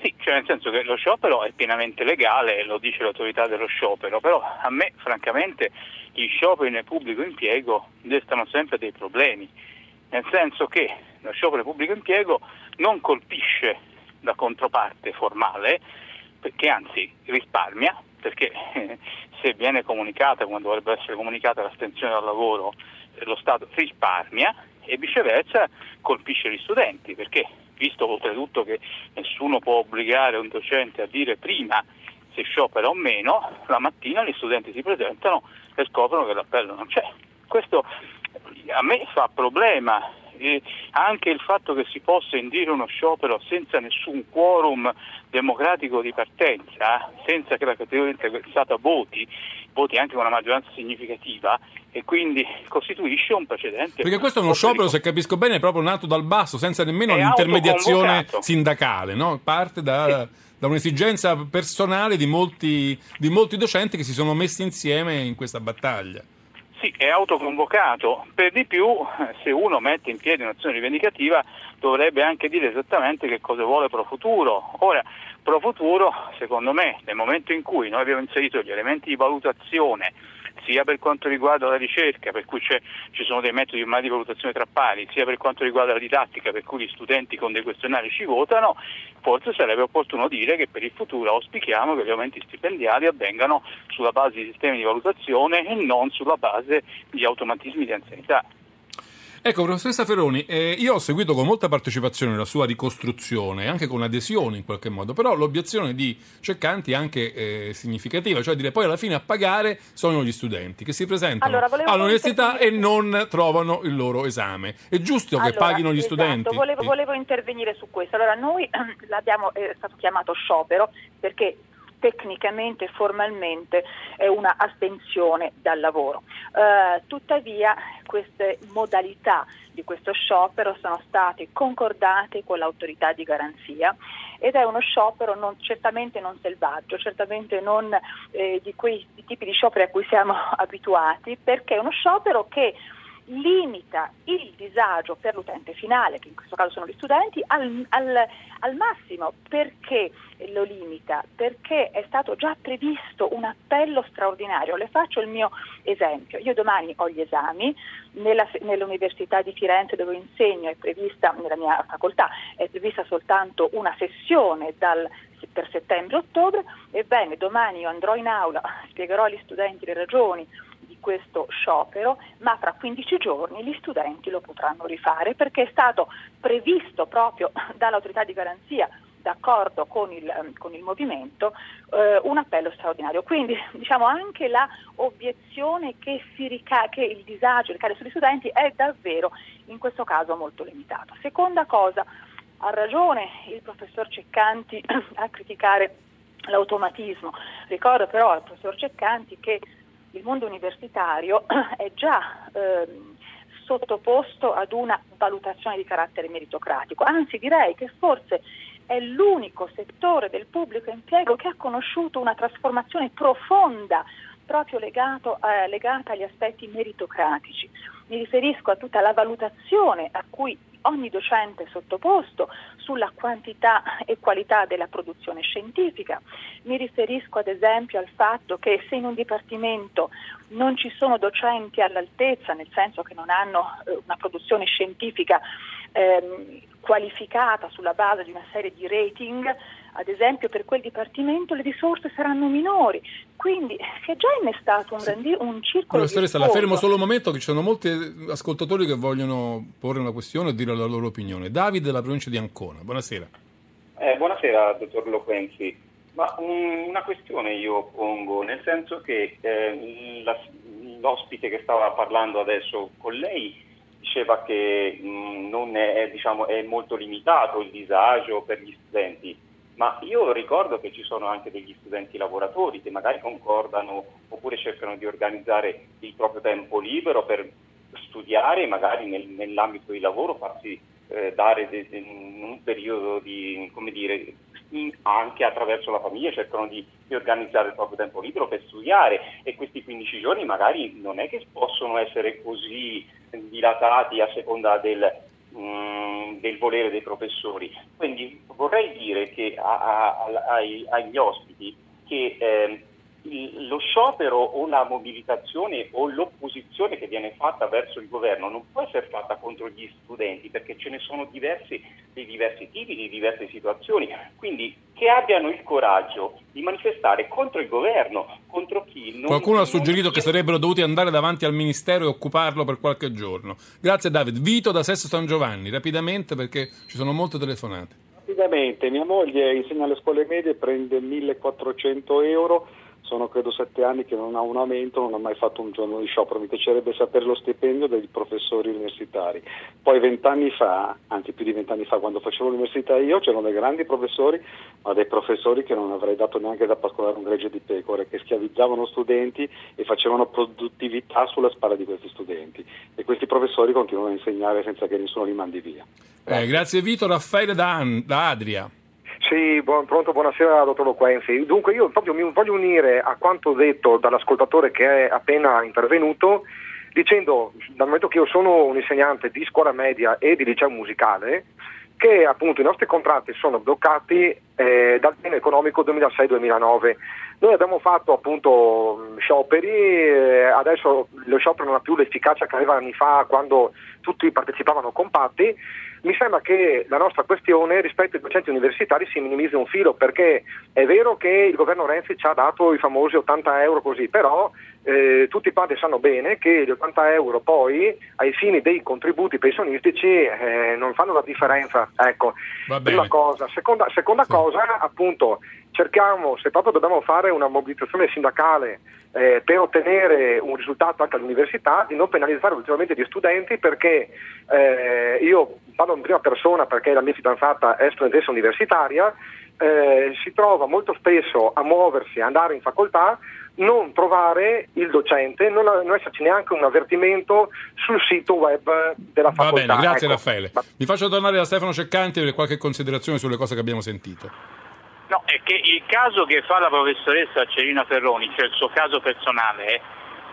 Speaker 13: Sì, cioè nel senso che lo sciopero è pienamente legale, lo dice l'autorità dello sciopero, però a me francamente gli scioperi nel pubblico impiego destano sempre dei problemi, nel senso che lo sciopero nel pubblico impiego non colpisce la controparte formale, che anzi risparmia, perché se viene comunicata come dovrebbe essere comunicata l'astensione dal lavoro, eh, lo Stato risparmia e viceversa colpisce gli studenti, perché visto oltretutto che nessuno può obbligare un docente a dire prima se sciopera o meno, la mattina gli studenti si presentano e scoprono che l'appello non c'è. Questo a me fa problema. E anche il fatto che si possa indire uno sciopero senza nessun quorum democratico di partenza, senza che la categoria interessata voti, voti anche con una maggioranza significativa e quindi costituisce un precedente.
Speaker 5: Perché questo è uno sciopero, se capisco bene, è proprio nato dal basso, senza nemmeno l'intermediazione
Speaker 13: autoconvocato.
Speaker 5: sindacale, no? parte da, da un'esigenza personale di molti, di molti docenti che si sono messi insieme in questa battaglia.
Speaker 13: Sì, è autoconvocato. Per di più, se uno mette in piedi un'azione rivendicativa, dovrebbe anche dire esattamente che cosa vuole Pro Futuro. Ora, Pro Futuro, secondo me, nel momento in cui noi abbiamo inserito gli elementi di valutazione, sia per quanto riguarda la ricerca, per cui ci sono dei metodi ormai di valutazione tra pari, sia per quanto riguarda la didattica, per cui gli studenti con dei questionari ci votano, forse sarebbe opportuno dire che per il futuro auspichiamo che gli aumenti stipendiali avvengano sulla base di sistemi di valutazione e non sulla base di automatismi di anzianità.
Speaker 5: Ecco, professoressa Ferroni, eh, io ho seguito con molta partecipazione la sua ricostruzione, anche con adesione in qualche modo, però l'obiezione di Ceccanti è anche eh, significativa, cioè dire poi alla fine a pagare sono gli studenti che si presentano
Speaker 12: Allora,
Speaker 5: all'università e non trovano il loro esame. È giusto che
Speaker 12: Allora,
Speaker 5: paghino gli
Speaker 12: esatto,
Speaker 5: studenti?
Speaker 12: Volevo, volevo intervenire su questo. Allora, noi l'abbiamo, è stato chiamato sciopero perché tecnicamente e formalmente è una astensione dal lavoro. Eh, tuttavia queste modalità di questo sciopero sono state concordate con l'autorità di garanzia ed è uno sciopero non, certamente non selvaggio, certamente non eh, di quei tipi di scioperi a cui siamo abituati, perché è uno sciopero che limita il disagio per l'utente finale, che in questo caso sono gli studenti, al, al, al, massimo. Perché lo limita? Perché è stato già previsto un appello straordinario. Le faccio il mio esempio. Io domani ho gli esami, nella, nell'Università di Firenze dove insegno è prevista, nella mia facoltà, è prevista soltanto una sessione dal per settembre-ottobre, ebbene domani io andrò in aula, spiegherò agli studenti le ragioni questo sciopero, ma fra 15 giorni gli studenti lo potranno rifare perché è stato previsto proprio dall'autorità di garanzia d'accordo con il, con il movimento, eh, un appello straordinario. Quindi diciamo anche la obiezione che, rica- che il disagio ricade sugli studenti è davvero in questo caso molto limitato. Seconda cosa, ha ragione il professor Ceccanti a criticare l'automatismo. Ricordo però al professor Ceccanti che il mondo universitario è già ehm, sottoposto ad una valutazione di carattere meritocratico, anzi direi che forse è l'unico settore del pubblico impiego che ha conosciuto una trasformazione profonda proprio legato, eh, legata agli aspetti meritocratici. Mi riferisco a tutta la valutazione a cui ogni docente è sottoposto sulla quantità e qualità della produzione scientifica. Mi riferisco ad esempio al fatto che se in un dipartimento non ci sono docenti all'altezza, nel senso che non hanno eh, una produzione scientifica ehm, qualificata sulla base di una serie di rating, ad esempio per quel dipartimento le risorse saranno minori, quindi si è già innestato un, grandi, un circolo
Speaker 5: Professoressa, la fermo solo un momento che ci sono molti ascoltatori che vogliono porre una questione e dire la loro opinione. Davide della provincia di Ancona, buonasera.
Speaker 14: Eh, buonasera dottor Loquenzi. Ma um, una questione io pongo, nel senso che eh, la, l'ospite che stava parlando adesso con lei diceva che mh, è, diciamo, è molto limitato il disagio per gli studenti ma io ricordo che ci sono anche degli studenti lavoratori che magari concordano oppure cercano di organizzare il proprio tempo libero per studiare magari nel, nell'ambito di lavoro farsi eh, dare de, de, un periodo di, come dire, anche attraverso la famiglia cercano di, di, organizzare il proprio tempo libero per studiare e questi 15 giorni magari non è che possono essere così dilatati a seconda del, mh, del volere dei professori. Quindi vorrei dire che a, a, ai, agli ospiti che eh, lo sciopero o la mobilitazione o l'opposizione che viene fatta verso il governo non può essere fatta contro gli studenti perché ce ne sono diversi, di diversi tipi, di diverse situazioni. Quindi che abbiano il coraggio di manifestare contro il governo, contro chi non...
Speaker 5: Qualcuno ha suggerito non... che sarebbero dovuti andare davanti al ministero e occuparlo per qualche giorno. Grazie David. Vito da Sesto San Giovanni, rapidamente perché ci sono molte telefonate.
Speaker 15: Rapidamente, mia moglie insegna alle scuole medie, prende 1400 euro sono credo sette anni che non ha un aumento, non ha mai fatto un giorno di sciopero, mi piacerebbe sapere lo stipendio dei professori universitari. Poi vent'anni fa, anzi più di vent'anni fa, quando facevo l'università io, c'erano dei grandi professori, ma dei professori che non avrei dato neanche da pascolare un gregge di pecore, che schiavizzavano studenti e facevano produttività sulla spalla di questi studenti. E questi professori continuano a insegnare senza che nessuno li mandi via.
Speaker 5: Eh, grazie Vito. Raffaele da, da Adria.
Speaker 16: Sì, buon, pronto, buonasera dottor Loquenzi. Dunque io proprio mi voglio unire a quanto detto dall'ascoltatore che è appena intervenuto dicendo, dal momento che io sono un insegnante di scuola media e di liceo musicale, che appunto i nostri contratti sono bloccati eh, dal piano economico 2006-2009. Noi abbiamo fatto appunto scioperi, eh, adesso lo sciopero non ha più l'efficacia che aveva anni fa quando tutti partecipavano compatti mi sembra che la nostra questione rispetto ai docenti universitari si minimizzi un filo, perché è vero che il governo Renzi ci ha dato i famosi 80 euro così, però eh, tutti quanti sanno bene che gli 80 euro poi ai fini dei contributi pensionistici eh, non fanno la differenza. Ecco, prima cosa. Seconda, seconda sì. cosa, appunto, cerchiamo, se proprio dobbiamo fare una mobilitazione sindacale eh, per ottenere un risultato anche all'università, di non penalizzare ulteriormente gli studenti perché eh, io parlo in prima persona perché la mia fidanzata è studentessa universitaria, eh, si trova molto spesso a muoversi, a andare in facoltà, non trovare il docente, non, non esserci neanche un avvertimento sul sito web della
Speaker 5: Va
Speaker 16: facoltà.
Speaker 5: bene, grazie
Speaker 16: Ecco.
Speaker 5: Raffaele. Mi faccio tornare da Stefano Ceccanti per qualche considerazione sulle cose che abbiamo sentito.
Speaker 13: No, è che il caso che fa la professoressa Cerina Ferroni, cioè il suo caso personale,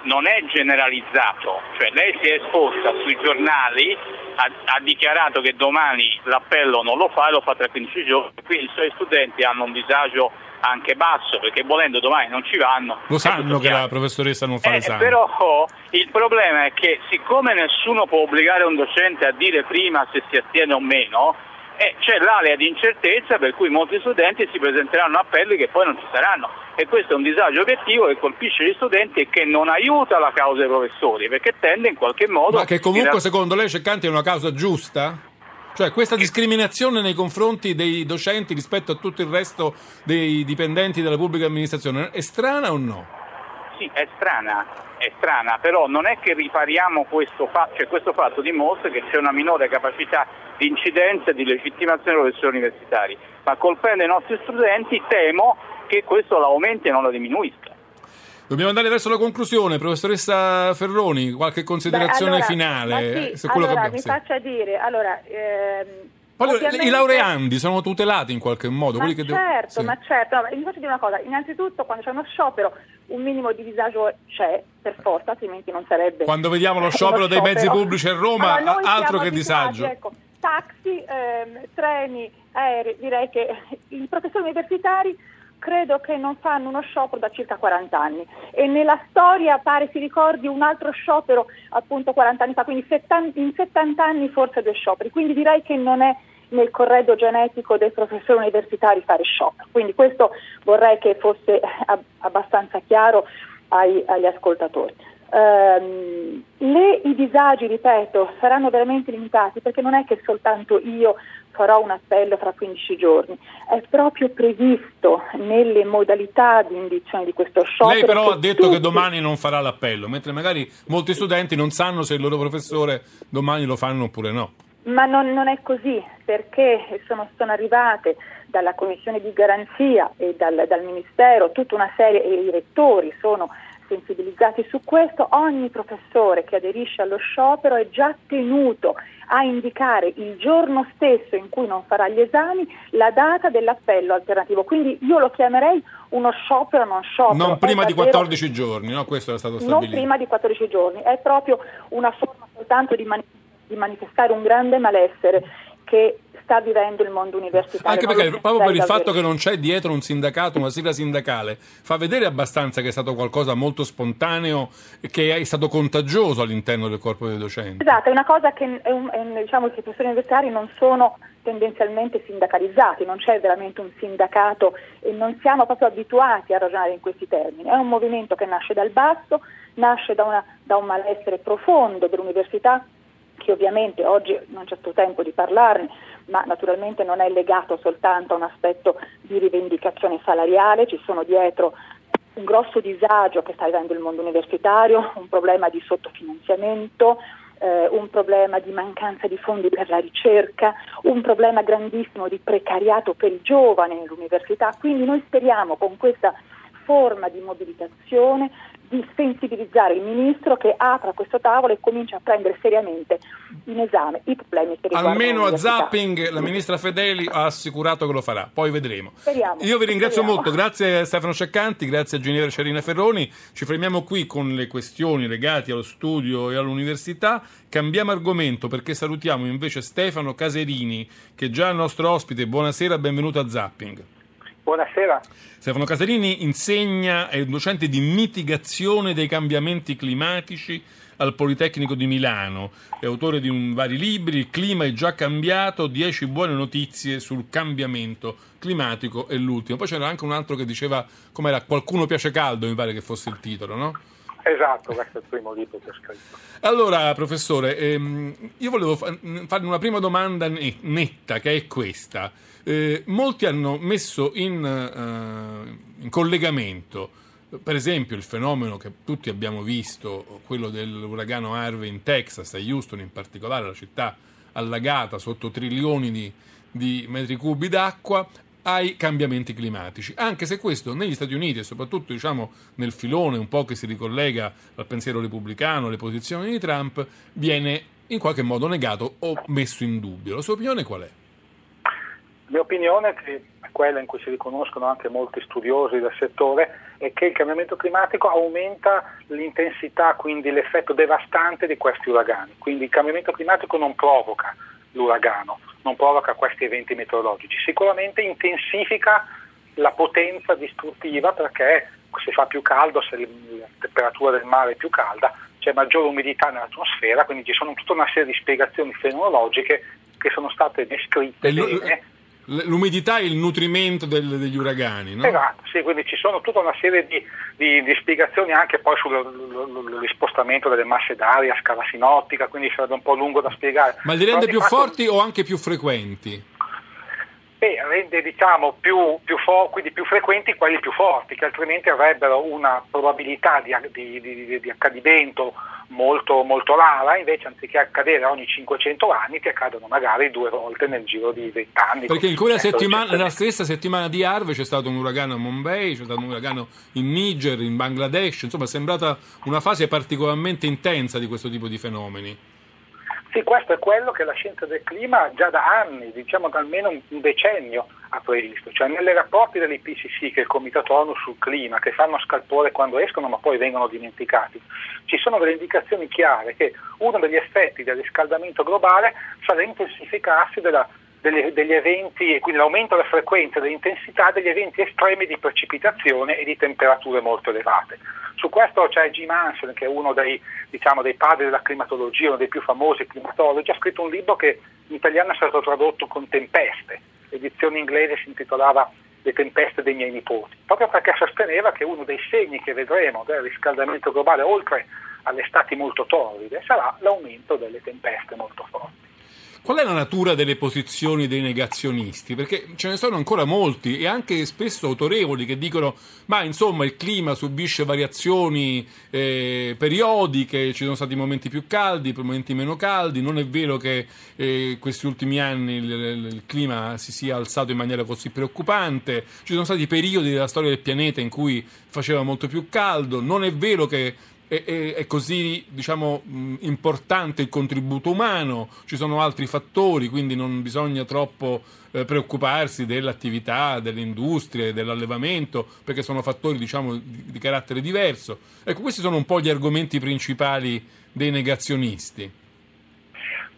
Speaker 13: non è generalizzato, cioè lei si è esposta sui giornali, ha, ha dichiarato che domani l'appello non lo fa e lo fa tra 15 giorni, quindi i suoi studenti hanno un disagio anche basso perché volendo domani non ci vanno.
Speaker 5: Lo sanno che
Speaker 13: chiaro.
Speaker 5: la professoressa non fa
Speaker 13: Eh,
Speaker 5: l'esame.
Speaker 13: però il problema è che siccome nessuno può obbligare un docente a dire prima se si astiene o meno, eh, c'è l'area di incertezza per cui molti studenti si presenteranno a appelli che poi non ci saranno e questo è un disagio obiettivo che colpisce gli studenti e che non aiuta la causa dei professori perché tende in qualche modo
Speaker 5: Ma che comunque
Speaker 13: in-
Speaker 5: secondo lei Ceccanti è una causa giusta? Cioè questa discriminazione nei confronti dei docenti rispetto a tutto il resto dei dipendenti della pubblica amministrazione è strana o no?
Speaker 13: Sì, è strana, è strana, però non è che ripariamo questo fatto, cioè questo fatto dimostra che c'è una minore capacità di incidenza e di legittimazione dei professori universitari, ma colpendo i nostri studenti temo che questo la aumenti e non la diminuisca.
Speaker 5: Dobbiamo andare verso la conclusione, professoressa Ferroni, qualche considerazione
Speaker 12: Beh, allora,
Speaker 5: finale
Speaker 12: ma sì,
Speaker 5: su quello
Speaker 12: allora,
Speaker 5: che abbiamo
Speaker 12: mi
Speaker 5: sì.
Speaker 12: faccia dire, allora, ehm,
Speaker 5: Poi,
Speaker 12: ovviamente-
Speaker 5: I laureandi sono tutelati in qualche modo,
Speaker 12: Ma
Speaker 5: che devo-
Speaker 12: certo,
Speaker 5: sì.
Speaker 12: ma certo, no, vi faccio dire una cosa, innanzitutto quando c'è uno sciopero un minimo di disagio c'è, per forza, altrimenti non sarebbe...
Speaker 5: Quando vediamo lo sciopero dei mezzi pubblici a Roma,
Speaker 12: Allora,
Speaker 5: altro che disagio.
Speaker 12: Ecco, taxi, ehm, treni, aerei, direi che i professori universitari credo che non fanno uno sciopero da circa 40 anni. E nella storia pare si ricordi un altro sciopero appunto 40 anni fa, quindi 70 in 70 anni forse due scioperi, quindi direi che non è nel corredo genetico dei professori universitari fare sciopero, quindi questo vorrei che fosse ab- abbastanza chiaro ai- agli ascoltatori. Ehm, le- I disagi, ripeto, saranno veramente limitati perché non è che soltanto io farò un appello fra 15 giorni, è proprio previsto nelle modalità di indizione di questo sciopero.
Speaker 5: Lei però
Speaker 12: che
Speaker 5: ha detto che
Speaker 12: tutti-
Speaker 5: domani non farà l'appello, mentre magari molti studenti non sanno se il loro professore domani lo fanno oppure no.
Speaker 12: Ma non, non è così, perché sono, sono arrivate dalla Commissione di garanzia e dal, dal Ministero tutta una serie, e i rettori sono sensibilizzati su questo, ogni professore che aderisce allo sciopero è già tenuto a indicare il giorno stesso in cui non farà gli esami la data dell'appello alternativo. Quindi io lo chiamerei uno sciopero non sciopero.
Speaker 5: Non prima di
Speaker 12: davvero-
Speaker 5: 14 giorni, no? Questo era stato
Speaker 12: non
Speaker 5: stabilito.
Speaker 12: prima di 14 giorni, è proprio una forma soltanto di, mani- di manifestare un grande malessere che sta vivendo il mondo universitario.
Speaker 5: Anche perché proprio per il fatto che non c'è dietro un sindacato, una sigla sindacale, fa vedere abbastanza che è stato qualcosa molto spontaneo e che è stato contagioso all'interno del corpo dei docenti.
Speaker 12: Esatto, è una cosa che è un- è un- diciamo che i professori universitari non sono tendenzialmente sindacalizzati, non c'è veramente un sindacato e non siamo proprio abituati a ragionare in questi termini. È un movimento che nasce dal basso, nasce da, una- da un malessere profondo dell'università che ovviamente oggi non c'è stato tempo di parlarne, ma naturalmente non è legato soltanto a un aspetto di rivendicazione salariale, ci sono dietro un grosso disagio che sta vivendo il mondo universitario, un problema di sottofinanziamento, eh, un problema di mancanza di fondi per la ricerca, un problema grandissimo di precariato per i giovani nell'università. Quindi noi speriamo con questa forma di mobilitazione di sensibilizzare il ministro che apra questo tavolo e comincia a prendere seriamente in esame i problemi che riguardano
Speaker 5: Almeno a zapping la ministra Fedeli ha assicurato che lo farà, poi vedremo.
Speaker 12: Speriamo,
Speaker 5: Io vi ringrazio
Speaker 12: speriamo.
Speaker 5: molto, grazie a Stefano Ceccanti, grazie a Ginevra Cerina Ferroni. Ci fermiamo qui con le questioni legate allo studio e all'università. Cambiamo argomento perché salutiamo invece Stefano Caserini, che è già il nostro ospite. Buonasera, benvenuto a Zapping.
Speaker 10: Buonasera.
Speaker 5: Stefano Caserini insegna, è un docente di mitigazione dei cambiamenti climatici al Politecnico di Milano. È autore di un, vari libri, Il clima è già cambiato, 10 buone notizie sul cambiamento climatico è l'ultimo. Poi c'era anche un altro che diceva, com'era, Qualcuno piace caldo, mi pare che fosse il titolo, no?
Speaker 10: Esatto, questo è il primo libro che ho scritto.
Speaker 5: Allora, professore, ehm, io volevo fa- farle una prima domanda ne- netta, che è questa. Eh, molti hanno messo in, eh, in collegamento, per esempio, il fenomeno che tutti abbiamo visto, quello dell'uragano Harvey in Texas, a Houston in particolare, la città allagata sotto trilioni di, di metri cubi d'acqua, ai cambiamenti climatici, anche se questo negli Stati Uniti e soprattutto diciamo, nel filone un po' che si ricollega al pensiero repubblicano, alle posizioni di Trump, viene in qualche modo negato o messo in dubbio. La sua opinione qual è?
Speaker 17: La mia opinione, che è quella in cui si riconoscono anche molti studiosi del settore, è che il cambiamento climatico aumenta l'intensità, quindi l'effetto devastante di questi uragani. Quindi il cambiamento climatico non provoca l'uragano, non provoca questi eventi meteorologici, sicuramente intensifica la potenza distruttiva perché se fa più caldo, se la temperatura del mare è più calda, c'è maggiore umidità nell'atmosfera, quindi ci sono tutta una serie di spiegazioni fenomenologiche che sono state descritte bene
Speaker 5: L'umidità è il nutrimento del, degli uragani, no?
Speaker 17: Esatto, sì, quindi ci sono tutta una serie di, di, di spiegazioni anche poi sull'ispostamento delle masse d'aria a scala sinottica, quindi sarebbe un po' lungo da spiegare.
Speaker 5: Ma li rende più fatto... forti o anche più frequenti?
Speaker 17: Beh, rende diciamo, più, più, fo- quindi più frequenti quelli più forti, che altrimenti avrebbero una probabilità di, di, di accadimento molto, molto rara, invece anziché accadere ogni 500 anni ti accadono magari due volte nel giro di 20 anni.
Speaker 5: Perché in quella settimana, nella stessa settimana di Harvey c'è stato un uragano a Mumbai, c'è stato un uragano in Niger, in Bangladesh, insomma è sembrata una fase particolarmente intensa di questo tipo di fenomeni.
Speaker 17: Sì, questo è quello che la scienza del clima già da anni, diciamo da almeno un decennio, ha previsto. Cioè nelle rapporti dell'IPCC, che è il Comitato ONU sul clima, che fanno scalpore quando escono ma poi vengono dimenticati, ci sono delle indicazioni chiare che uno degli effetti del riscaldamento globale sarà l'intensificarsi della degli, degli, eventi e quindi l'aumento della frequenza e dell'intensità degli eventi estremi di precipitazione e di temperature molto elevate. Su questo c'è Jim Hansen, che è uno dei, diciamo, dei padri della climatologia, uno dei più famosi climatologi, ha scritto un libro che in italiano è stato tradotto con Tempeste, l'edizione inglese si intitolava Le tempeste dei miei nipoti, proprio perché sosteneva che uno dei segni che vedremo del riscaldamento globale, oltre alle estati molto torride, sarà l'aumento delle tempeste molto forti.
Speaker 5: Qual è la natura delle posizioni dei negazionisti? Perché ce ne sono ancora molti e anche spesso autorevoli che dicono ma insomma il clima subisce variazioni eh, periodiche, ci sono stati momenti più caldi, momenti meno caldi, non è vero che eh, questi ultimi anni il, il, clima si sia alzato in maniera così preoccupante, ci sono stati periodi della storia del pianeta in cui faceva molto più caldo, non è vero che è, è, è così diciamo, importante il contributo umano, ci sono altri fattori, quindi non bisogna troppo eh, preoccuparsi dell'attività, delle industrie, dell'allevamento, perché sono fattori diciamo, di, di carattere diverso. Ecco, questi sono un po' gli argomenti principali dei negazionisti.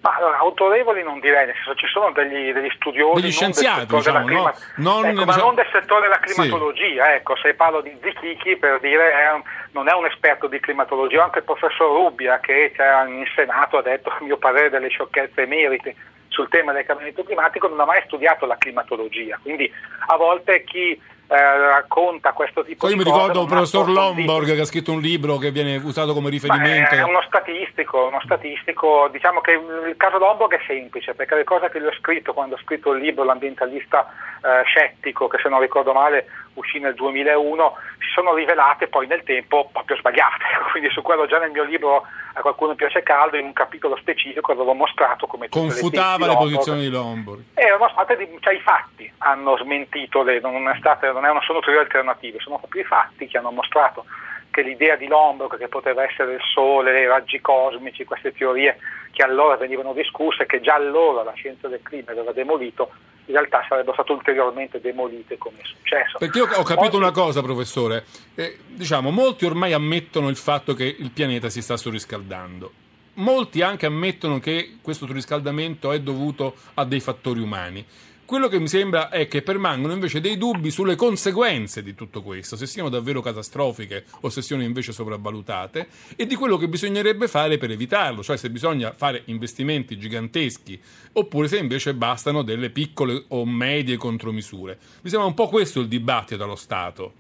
Speaker 17: Ma allora, autorevoli non direi, nel senso ci sono degli, degli studiosi
Speaker 5: degli scienziati, diciamo, clima...
Speaker 17: no? non, ecco, diciamo... ma non del settore della climatologia, sì. ecco, se parlo di Zichichi per dire è un, non è un esperto di climatologia, anche il professor Rubbia che in Senato ha detto a mio parere delle sciocchezze emerite sul tema del cambiamento climatico, non ha mai studiato la climatologia, quindi a volte chi eh, racconta questo tipo
Speaker 5: Poi
Speaker 17: di
Speaker 5: cose. Io mi ricordo il professor Lomborg che ha scritto un libro che viene usato come riferimento.
Speaker 17: è uno statistico, uno statistico, diciamo che il caso Lomborg è semplice perché le cose che lui ha scritto quando ha scritto il libro L'ambientalista eh, scettico, che se non ricordo male uscì nel 2001, si sono rivelate poi nel tempo proprio sbagliate. Quindi su quello già nel mio libro a qualcuno piace caldo, in un capitolo specifico avevo mostrato come
Speaker 5: confutava le, le posizioni di Lombard.
Speaker 17: Erano state di, cioè i fatti hanno smentito, le, non, è state, non erano solo teorie alternative, sono proprio i fatti che hanno mostrato che l'idea di Lombard, che poteva essere il sole, i raggi cosmici, queste teorie che allora venivano discusse, che già allora la scienza del clima aveva demolito, in realtà sarebbero state ulteriormente demolite come è successo.
Speaker 5: Perché io ho capito Oggi... una cosa, professore, eh, diciamo, molti ormai ammettono il fatto che il pianeta si sta surriscaldando. Molti anche ammettono che questo surriscaldamento è dovuto a dei fattori umani. Quello che mi sembra è che permangono invece dei dubbi sulle conseguenze di tutto questo, se siano davvero catastrofiche o se siano invece sopravvalutate, e di quello che bisognerebbe fare per evitarlo, cioè se bisogna fare investimenti giganteschi oppure se invece bastano delle piccole o medie contromisure. Mi sembra un po' questo il dibattito allo Stato.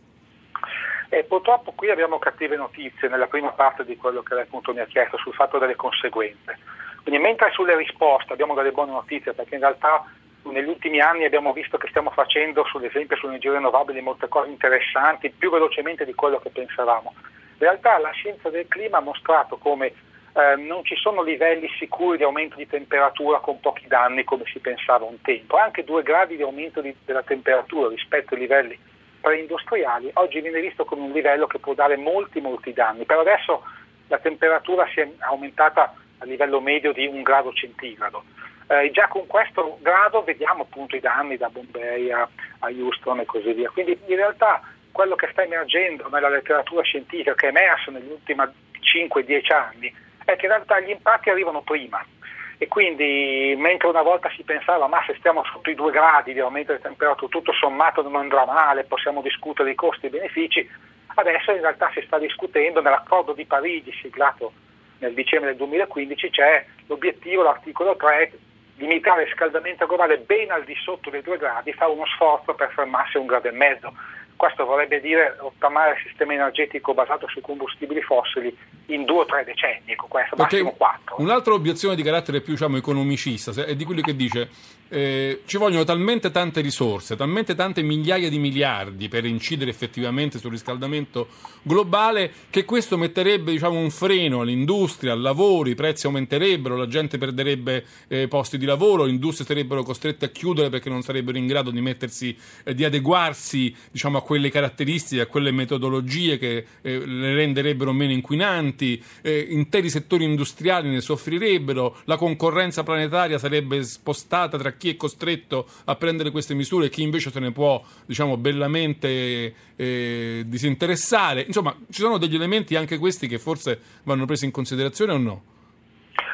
Speaker 17: Eh, purtroppo qui abbiamo cattive notizie nella prima parte di quello che lei appunto mi ha chiesto sul fatto delle conseguenze. Quindi mentre sulle risposte abbiamo delle buone notizie perché in realtà negli ultimi anni abbiamo visto che stiamo facendo, sull'esempio sulle energie rinnovabili, molte cose interessanti, più velocemente di quello che pensavamo. In realtà la scienza del clima ha mostrato come eh, non ci sono livelli sicuri di aumento di temperatura con pochi danni come si pensava un tempo. Anche due gradi di aumento di, della temperatura rispetto ai livelli preindustriali oggi viene visto come un livello che può dare molti molti danni. Per adesso la temperatura si è aumentata a livello medio di un grado centigrado. Eh, già con questo grado vediamo appunto i danni da Bombay a, a Houston e così via. Quindi in realtà quello che sta emergendo nella letteratura scientifica, che è emerso negli ultimi 5-10 anni, è che in realtà gli impatti arrivano prima e quindi mentre una volta si pensava ma se stiamo sotto i due gradi di aumento di temperatura tutto sommato non andrà male, possiamo discutere i costi e i benefici, adesso in realtà si sta discutendo nell'accordo di Parigi siglato nel dicembre del 2015 c'è l'obiettivo, l'articolo 3, limitare il riscaldamento globale ben al di sotto dei due gradi, fa uno sforzo per fermarsi a un grado e mezzo. Questo vorrebbe dire ottamare il sistema energetico basato sui combustibili fossili in due o tre decenni, con questo
Speaker 5: Perché
Speaker 17: massimo quattro.
Speaker 5: Un'altra obiezione di carattere più diciamo, economicista è di quelli che dice eh, ci vogliono talmente tante risorse, talmente tante migliaia di miliardi per incidere effettivamente sul riscaldamento globale che questo metterebbe diciamo, un freno all'industria, al lavoro, i prezzi aumenterebbero, la gente perderebbe eh, posti di lavoro, le industrie sarebbero costrette a chiudere perché non sarebbero in grado di mettersi, eh, di adeguarsi diciamo, a quelle caratteristiche, a quelle metodologie che eh, le renderebbero meno inquinanti, eh, interi settori industriali ne soffrirebbero, la concorrenza planetaria sarebbe spostata tra chi è costretto a prendere queste misure e chi invece se ne può diciamo, bellamente eh, disinteressare. Insomma, ci sono degli elementi anche questi che forse vanno presi in considerazione o no?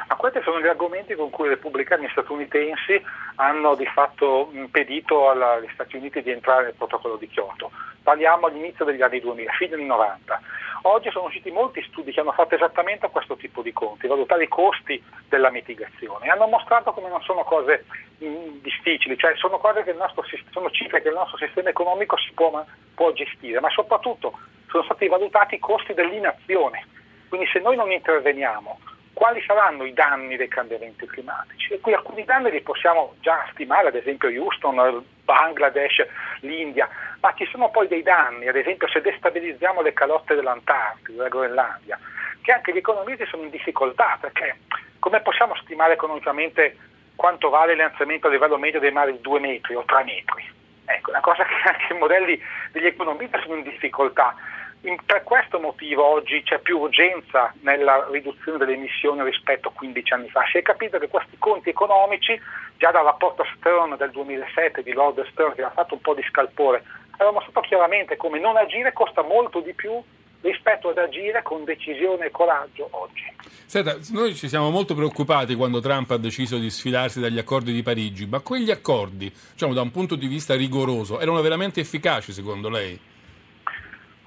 Speaker 17: Ma questi sono gli argomenti con cui i repubblicani statunitensi hanno di fatto impedito agli Stati Uniti di entrare nel protocollo di Kyoto. Parliamo all'inizio degli anni 2000, fine anni 90. Oggi sono usciti molti studi che hanno fatto esattamente questo tipo di conti, valutare i costi della mitigazione hanno mostrato come non sono cose mh, difficili, cioè sono, che nostro, sono cifre che il nostro sistema economico si può, può gestire, ma soprattutto sono stati valutati i costi dell'inazione. Quindi se noi non interveniamo quali saranno i danni dei cambiamenti climatici. E qui alcuni danni li possiamo già stimare, ad esempio Houston, Bangladesh, l'India, ma ci sono poi dei danni, ad esempio se destabilizziamo le calotte dell'Antartide, della Groenlandia, che anche gli economisti sono in difficoltà, perché come possiamo stimare economicamente quanto vale l'innalzamento a livello medio dei mari di 2 metri o 3 metri? Ecco, una cosa che anche i modelli degli economisti sono in difficoltà per questo motivo oggi c'è più urgenza nella riduzione delle emissioni rispetto a 15 anni fa. Si è capito che questi conti economici, già dal rapporto Stern del 2007 di Lord Stern, che ha fatto un po' di scalpore, aveva mostrato chiaramente come non agire costa molto di più rispetto ad agire con decisione e coraggio oggi.
Speaker 5: Senta, noi ci siamo molto preoccupati quando Trump ha deciso di sfilarsi dagli accordi di Parigi, ma quegli accordi, diciamo da un punto di vista rigoroso, erano veramente efficaci secondo lei?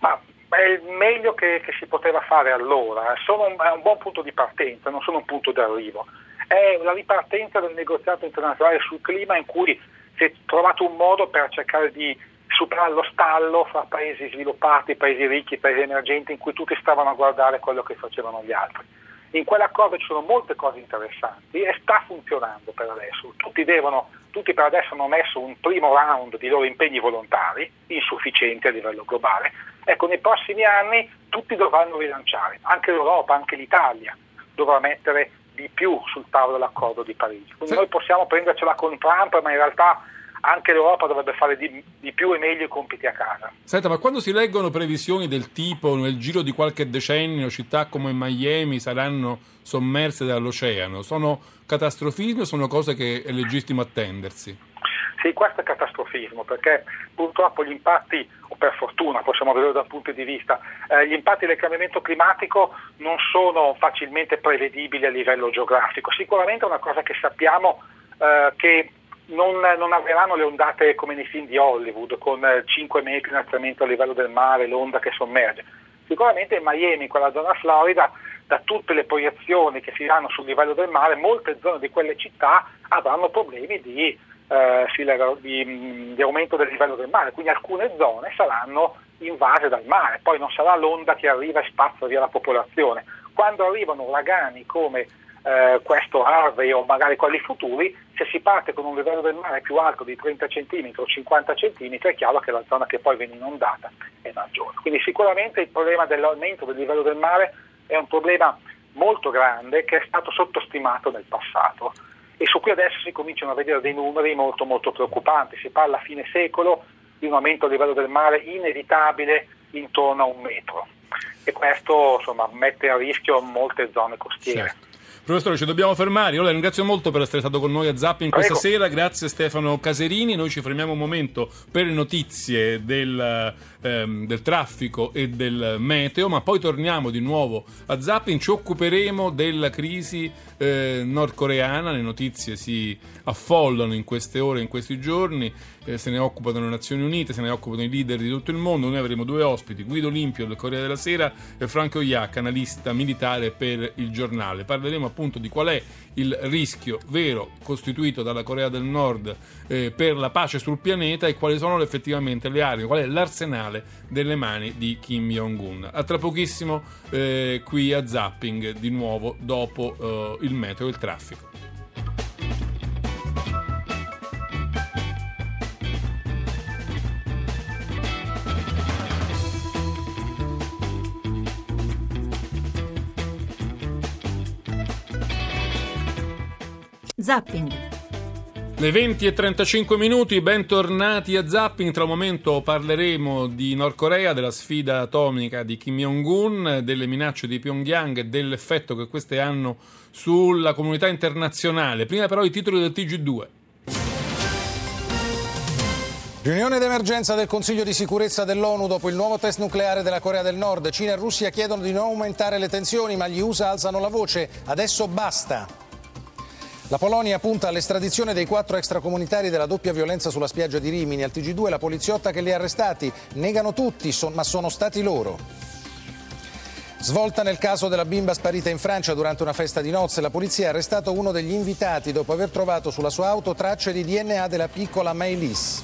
Speaker 17: Ma è il meglio che, che si poteva fare allora, un, è un buon punto di partenza, non sono un punto d'arrivo. È la ripartenza del negoziato internazionale sul clima in cui si è trovato un modo per cercare di superare lo stallo fra paesi sviluppati, paesi ricchi, paesi emergenti, in cui tutti stavano a guardare quello che facevano gli altri. In quell'accordo ci sono molte cose interessanti e sta funzionando per adesso. Tutti, devono, tutti per adesso hanno messo un primo round di loro impegni volontari, insufficienti a livello globale. Ecco, nei prossimi anni tutti dovranno rilanciare, anche l'Europa, anche l'Italia dovrà mettere di più sul tavolo dell'accordo di Parigi. Quindi sì. noi possiamo prendercela con Trump, ma in realtà anche l'Europa dovrebbe fare di, di, più e meglio i compiti a casa.
Speaker 5: Senta, ma quando si leggono previsioni del tipo nel giro di qualche decennio città come Miami saranno sommerse dall'oceano, sono catastrofismi o sono cose che è legittimo attendersi?
Speaker 17: Sì, questo è catastrofismo perché purtroppo gli impatti, o per fortuna possiamo vedere da un punto di vista, eh, gli impatti del cambiamento climatico non sono facilmente prevedibili a livello geografico. Sicuramente è una cosa che sappiamo eh, che non, non, avranno le ondate come nei film di Hollywood, con 5 metri di innalzamento a livello del mare, l'onda che sommerge. Sicuramente Miami, in quella zona Florida, da tutte le proiezioni che si danno sul livello del mare, molte zone di quelle città avranno problemi di, eh, di, di aumento del livello del mare, quindi alcune zone saranno invase dal mare, poi non sarà l'onda che arriva e spazza via la popolazione. Quando arrivano uragani come eh, questo Harvey o magari quelli futuri, se si parte con un livello del mare più alto di 30 cm o 50 cm è chiaro che la zona che poi viene inondata è maggiore. Quindi sicuramente il problema dell'aumento del livello del mare è un problema molto grande che è stato sottostimato nel passato e su cui adesso si cominciano a vedere dei numeri molto molto preoccupanti. Si parla a fine secolo di un aumento del livello del mare inevitabile intorno a un metro e questo insomma, mette a rischio molte zone costiere.
Speaker 5: Certo. Professore, ci dobbiamo fermare. Io la ringrazio molto per essere stato con noi a Zapping questa
Speaker 17: Prego.
Speaker 5: sera. Grazie Stefano Caserini. Noi ci fermiamo un momento per le notizie del, ehm, del traffico e del meteo, ma poi torniamo di nuovo a Zapping. Ci occuperemo della crisi eh, nordcoreana. Le notizie si affollano in queste ore, in questi giorni. Eh, se ne occupano le Nazioni Unite, se ne occupano i leader di tutto il mondo. Noi avremo due ospiti, Guido Olimpio del Corriere della Sera e Franco Iac, analista militare per il giornale. Parleremo appunto di qual è il rischio vero costituito dalla Corea del Nord eh, per la pace sul pianeta e quali sono effettivamente le armi, qual è l'arsenale delle mani di Kim Jong-un. A tra pochissimo eh, qui a Zapping di nuovo dopo eh, il meteo e il traffico.
Speaker 4: Zapping.
Speaker 5: Le 20 e 35 minuti, bentornati a Zapping. Tra un momento parleremo di Nord Corea, della sfida atomica di Kim Jong-un, delle minacce di Pyongyang e dell'effetto che queste hanno sulla comunità internazionale. Prima però i titoli del TG2.
Speaker 18: Riunione d'emergenza del Consiglio di sicurezza dell'ONU dopo il nuovo test nucleare della Corea del Nord. Cina e Russia chiedono di non aumentare le tensioni, ma gli USA alzano la voce. Adesso basta. La Polonia punta all'estradizione dei quattro extracomunitari della doppia violenza sulla spiaggia di Rimini. Al TG2 la poliziotta che li ha arrestati. Negano tutti, son- ma sono stati loro. Svolta nel caso della bimba sparita in Francia durante una festa di nozze, la polizia ha arrestato uno degli invitati dopo aver trovato sulla sua auto tracce di DNA della piccola Maylis.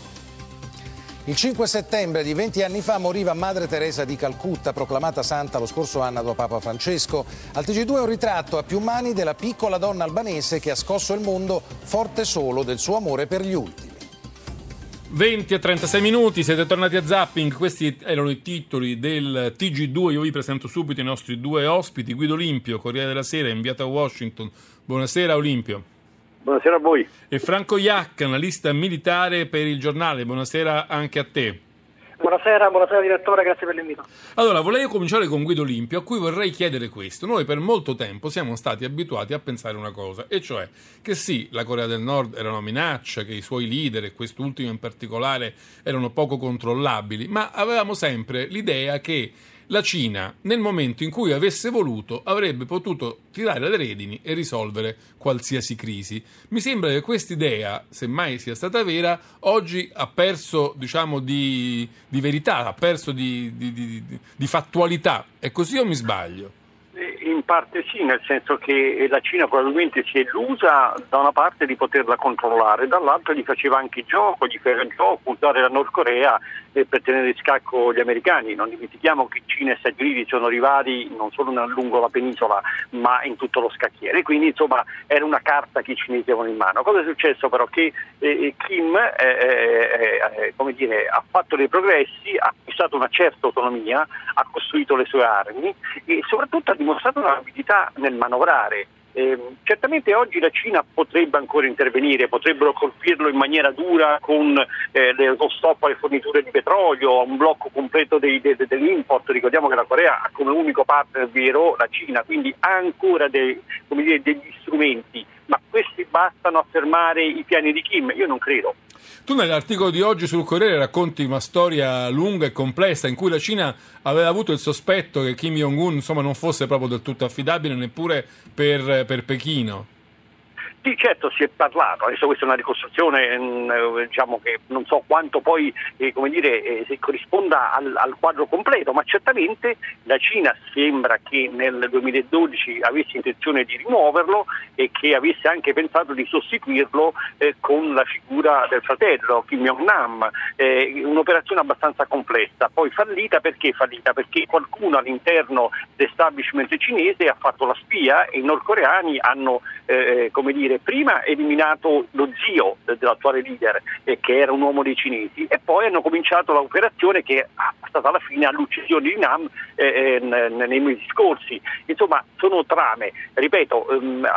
Speaker 18: Il 5 settembre di 20 anni fa moriva Madre Teresa di Calcutta, proclamata santa lo scorso anno da Papa Francesco. Al TG2 un ritratto a più mani della piccola donna albanese che ha scosso il mondo forte solo del suo amore per gli ultimi.
Speaker 5: 20 e 36 minuti, siete tornati a Zapping, questi erano i titoli del TG2, io vi presento subito i nostri due ospiti, Guido Olimpio, Corriere della Sera, inviato a Washington. Buonasera Olimpio.
Speaker 19: Buonasera a voi.
Speaker 5: E Franco Iac, analista militare per il giornale, buonasera anche a te.
Speaker 19: Buonasera, buonasera direttore, grazie per l'invito.
Speaker 5: Allora, volevo cominciare con Guido Olimpio, a cui vorrei chiedere questo. Noi per molto tempo siamo stati abituati a pensare una cosa, e cioè che sì, la Corea del Nord era una minaccia, che i suoi leader, e quest'ultimo in particolare, erano poco controllabili, ma avevamo sempre l'idea che la Cina, nel momento in cui avesse voluto, avrebbe potuto tirare le redini e risolvere qualsiasi crisi. Mi sembra che quest'idea, se mai sia stata vera, oggi ha perso, diciamo, di, di verità, ha perso di, di, di, fattualità. È così o mi sbaglio?
Speaker 19: In parte sì, nel senso che la Cina probabilmente si è illusa da una parte di poterla controllare, dall'altra gli faceva anche gioco, gli faceva gioco usare la Nord Corea eh, per tenere in scacco gli americani. Non dimentichiamo che Cina e Stati Uniti sono rivali non solo lungo la penisola ma in tutto lo scacchiere, quindi insomma era una carta che i cinesi avevano in mano. Cosa è successo però? Che eh, Kim eh, come dire, ha fatto dei progressi, ha acquistato una certa autonomia, ha costruito le sue armi e soprattutto ha dimostrato un'abilità nel manovrare. Eh, certamente oggi la Cina potrebbe ancora intervenire, potrebbero colpirlo in maniera dura con eh, lo stop alle forniture di petrolio, un blocco completo dei, de, de, dell'import. Ricordiamo che la Corea ha come unico partner vero la Cina, quindi ha ancora dei, dire, degli strumenti, ma questi bastano a fermare i piani di Kim? Io non credo.
Speaker 5: Tu nell'articolo di oggi sul Corriere racconti una storia lunga e complessa in cui la Cina aveva avuto il sospetto che Kim Jong-un insomma, non fosse proprio del tutto affidabile neppure per, per Pechino.
Speaker 19: Sì, certo, si è parlato, adesso questa è una ricostruzione mh, diciamo che non so quanto poi eh, dire, eh, corrisponda al, al, quadro completo, ma certamente la Cina sembra che nel 2012 avesse intenzione di rimuoverlo e che avesse anche pensato di sostituirlo eh, con la figura del fratello Kim Jong-nam, eh, un'operazione abbastanza complessa, poi fallita perché fallita? Perché qualcuno all'interno dell'establishment cinese ha fatto la spia e i nordcoreani hanno come dire, dire, prima eliminato lo zio dell'attuale leader, eh, che era un uomo dei cinesi, e poi hanno cominciato l'operazione che è stata alla fine all'uccisione di Nam eh, eh nei mesi scorsi. Insomma, sono trame, ripeto, ehm,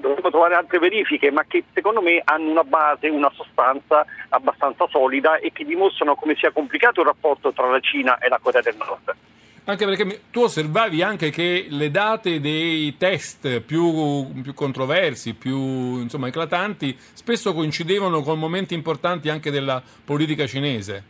Speaker 19: dovremmo trovare altre verifiche, ma che secondo me hanno una base, una sostanza abbastanza solida e che dimostrano come sia complicato il rapporto tra la Cina e la Corea del Nord.
Speaker 5: Anche perché tu osservavi anche che le date dei test più, più controversi, più insomma, eclatanti, spesso coincidevano con momenti importanti anche della politica cinese.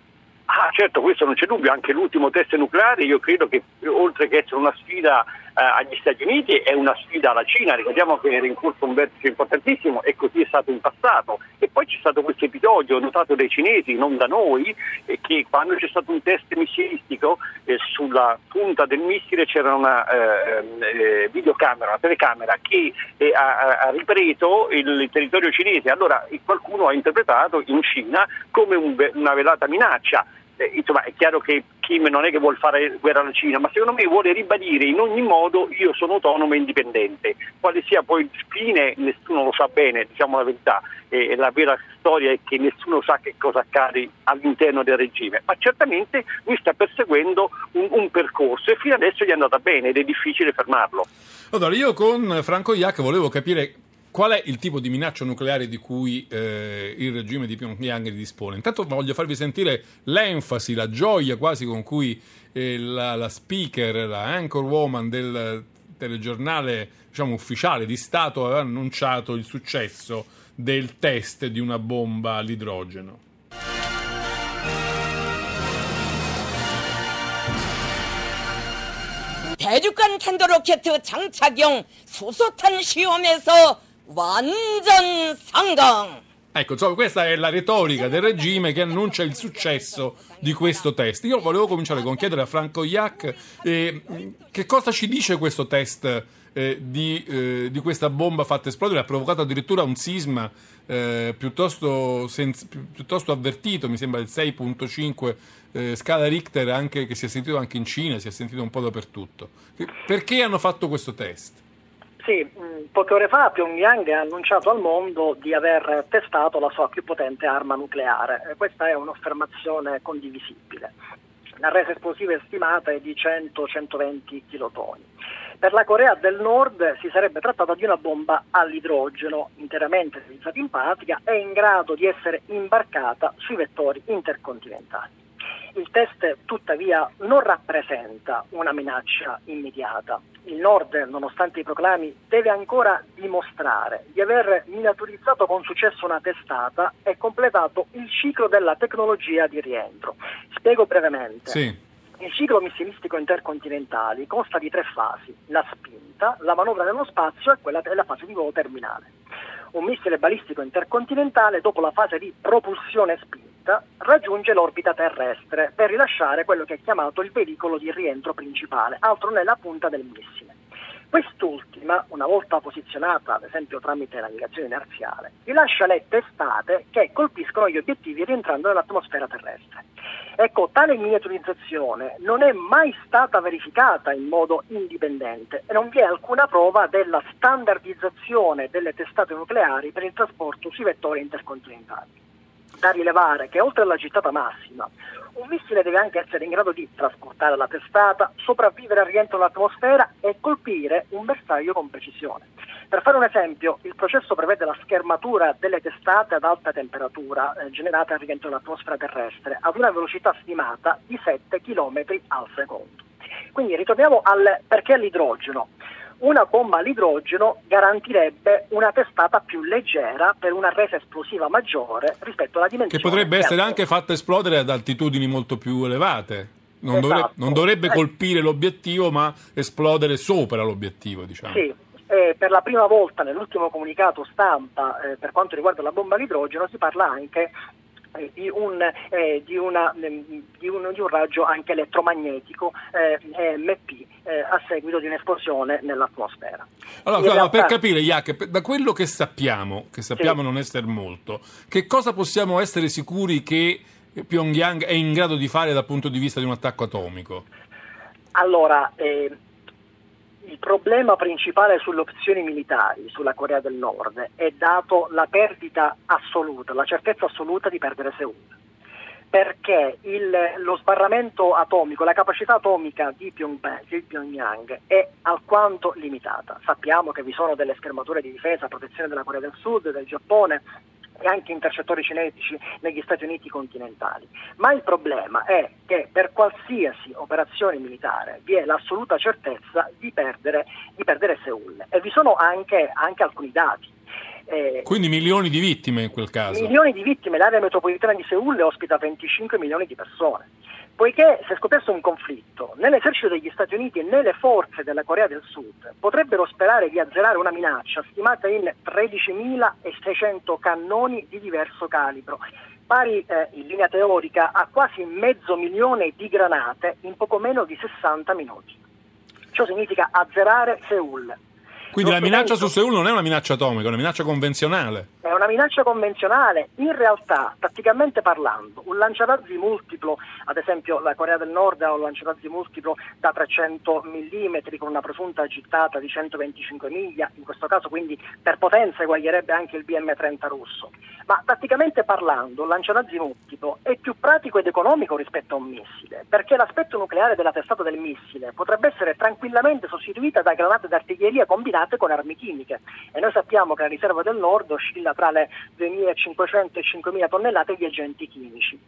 Speaker 19: Ah, certo, questo non c'è dubbio, anche l'ultimo test nucleare io credo che oltre che essere una sfida agli Stati Uniti è una sfida alla Cina, ricordiamo che era in corso un vertice importantissimo e così è stato in passato. E poi c'è stato questo episodio notato dai cinesi, non da noi, eh, che quando c'è stato un test missilistico eh, sulla punta del missile c'era una eh, eh, videocamera, una telecamera che eh, ha, ha, ripreso il, territorio cinese, allora qualcuno ha interpretato in Cina come un, una velata minaccia eh, insomma è chiaro che Kim non è che vuole fare guerra alla Cina, ma secondo me vuole ribadire in ogni modo io sono autonomo e indipendente. Quale sia poi il fine nessuno lo sa bene, diciamo la verità, e la vera storia è che nessuno sa che cosa accade all'interno del regime, ma certamente lui sta perseguendo un, un percorso e fino adesso gli è andata bene ed è difficile fermarlo.
Speaker 5: Allora io con Franco Iac volevo capire qual è il tipo di minaccia nucleare di cui eh, il regime di Pyongyang dispone? Intanto voglio farvi sentire l'enfasi, la gioia quasi con cui eh, la, la, speaker, la anchor woman del telegiornale diciamo, ufficiale di Stato aveva annunciato il successo del test di una bomba all'idrogeno.
Speaker 20: 대륙간 탄도로켓 장착용 수소탄 시험에서 완전 상강.
Speaker 5: Ecco, insomma, questa è la retorica del regime che annuncia il successo di questo test. Io volevo cominciare con chiedere a Franco Iac eh, che cosa ci dice questo test eh, di, eh, di, questa bomba fatta esplodere. Ha provocato addirittura un sisma eh, piuttosto, senz- piuttosto, avvertito, mi sembra del 6.5 eh, scala Richter, anche, che si è sentito anche in Cina, si è sentito un po' dappertutto. Perché hanno fatto questo test?
Speaker 21: Sì, mm, poche ore fa Pyongyang ha annunciato al mondo di aver testato la sua più potente arma nucleare. Questa è un'affermazione condivisibile. La resa esplosiva estimata è di 100-120 kilotoni. Per la Corea del Nord si sarebbe trattato di una bomba all'idrogeno interamente utilizzata in pratica e in grado di essere imbarcata sui vettori intercontinentali. Il test tuttavia non rappresenta una minaccia immediata. Il Nord, nonostante i proclami, deve ancora dimostrare di aver miniaturizzato con successo una testata e completato il ciclo della tecnologia di rientro. Spiego brevemente.
Speaker 5: Sì.
Speaker 21: Il ciclo missilistico intercontinentale consta di tre fasi, la spinta, la manovra nello spazio e quella della fase di volo terminale. Un missile balistico intercontinentale, dopo la fase di propulsione spinta, raggiunge l'orbita terrestre per rilasciare quello che è chiamato il veicolo di rientro principale, altro non è la punta del missile. Quest'ultima, una volta posizionata ad esempio tramite navigazione inerziale, rilascia le testate che colpiscono gli obiettivi rientrando nell'atmosfera terrestre. Ecco, tale miniaturizzazione non è mai stata verificata in modo indipendente e non vi è alcuna prova della standardizzazione delle testate nucleari per il trasporto sui vettori intercontinentali. Da rilevare che oltre alla gittata massima, un missile deve anche essere in grado di trasportare la testata, sopravvivere al rientro nell'atmosfera e colpire un bersaglio con precisione. Per fare un esempio, il processo prevede la schermatura delle testate ad alta temperatura eh, generate al rientro nell'atmosfera terrestre ad una velocità stimata di 7 km al secondo. Quindi ritorniamo al perché l'idrogeno una bomba all'idrogeno garantirebbe una testata più leggera per una resa esplosiva maggiore rispetto alla dimensione.
Speaker 5: Che potrebbe essere anche fatta esplodere ad altitudini molto più elevate. Non, esatto. dovrebbe, non dovrebbe, colpire l'obiettivo, ma esplodere sopra l'obiettivo, diciamo.
Speaker 21: Sì. Eh, per la prima volta nell'ultimo comunicato stampa eh, per quanto riguarda la bomba all'idrogeno si parla anche eh, di un, eh, di, una, mm, di, un, di, un, raggio anche elettromagnetico eh, EMP eh, a seguito di un'esplosione nell'atmosfera.
Speaker 5: Allora, realtà... per capire, Jack, da quello che sappiamo, che sappiamo sì. non essere molto, che cosa possiamo essere sicuri che Pyongyang è in grado di fare dal punto di vista di un attacco atomico?
Speaker 21: Allora, eh, il problema principale sulle opzioni militari sulla Corea del Nord è dato la perdita assoluta, la certezza assoluta di perdere Seoul. Perché il, lo sbarramento atomico, la capacità atomica di di Pyongyang è alquanto limitata. Sappiamo che vi sono delle schermature di difesa a protezione della Corea del Sud, del Giappone, e anche intercettori cinetici negli Stati Uniti continentali. Ma il problema è che per qualsiasi operazione militare vi è l'assoluta certezza di perdere, di perdere Seoul e vi sono anche, anche alcuni dati.
Speaker 5: Eh, Quindi milioni di vittime in quel caso.
Speaker 21: Milioni di vittime, l'area metropolitana di Seoul ospita 25 milioni di persone. Poiché se scoperto un conflitto, né l'esercito degli Stati Uniti né le forze della Corea del Sud potrebbero sperare di azzerare una minaccia stimata in 13.600 cannoni di diverso calibro, pari eh, in linea teorica a quasi mezzo milione di granate in poco meno di 60 minuti. Ciò significa azzerare Seoul,
Speaker 5: quindi la minaccia su Seoul non è una minaccia atomica, è una minaccia convenzionale.
Speaker 21: È una minaccia convenzionale. In realtà, tatticamente parlando, un lanciarazzi multiplo, ad esempio la Corea del Nord ha un lanciarazzi multiplo da 300 mm con una presunta gittata di 125 miglia, in questo caso quindi per potenza eguaglierebbe anche il BM-30 russo. Ma tatticamente parlando, un lanciarazzi multiplo è più pratico ed economico rispetto a un missile, perché l'aspetto nucleare della testata del missile potrebbe essere tranquillamente sostituita da granate d'artiglieria combinate combinate con armi chimiche e noi sappiamo che la riserva del nord oscilla tra le 2.500 e 5.000 tonnellate di agenti chimici.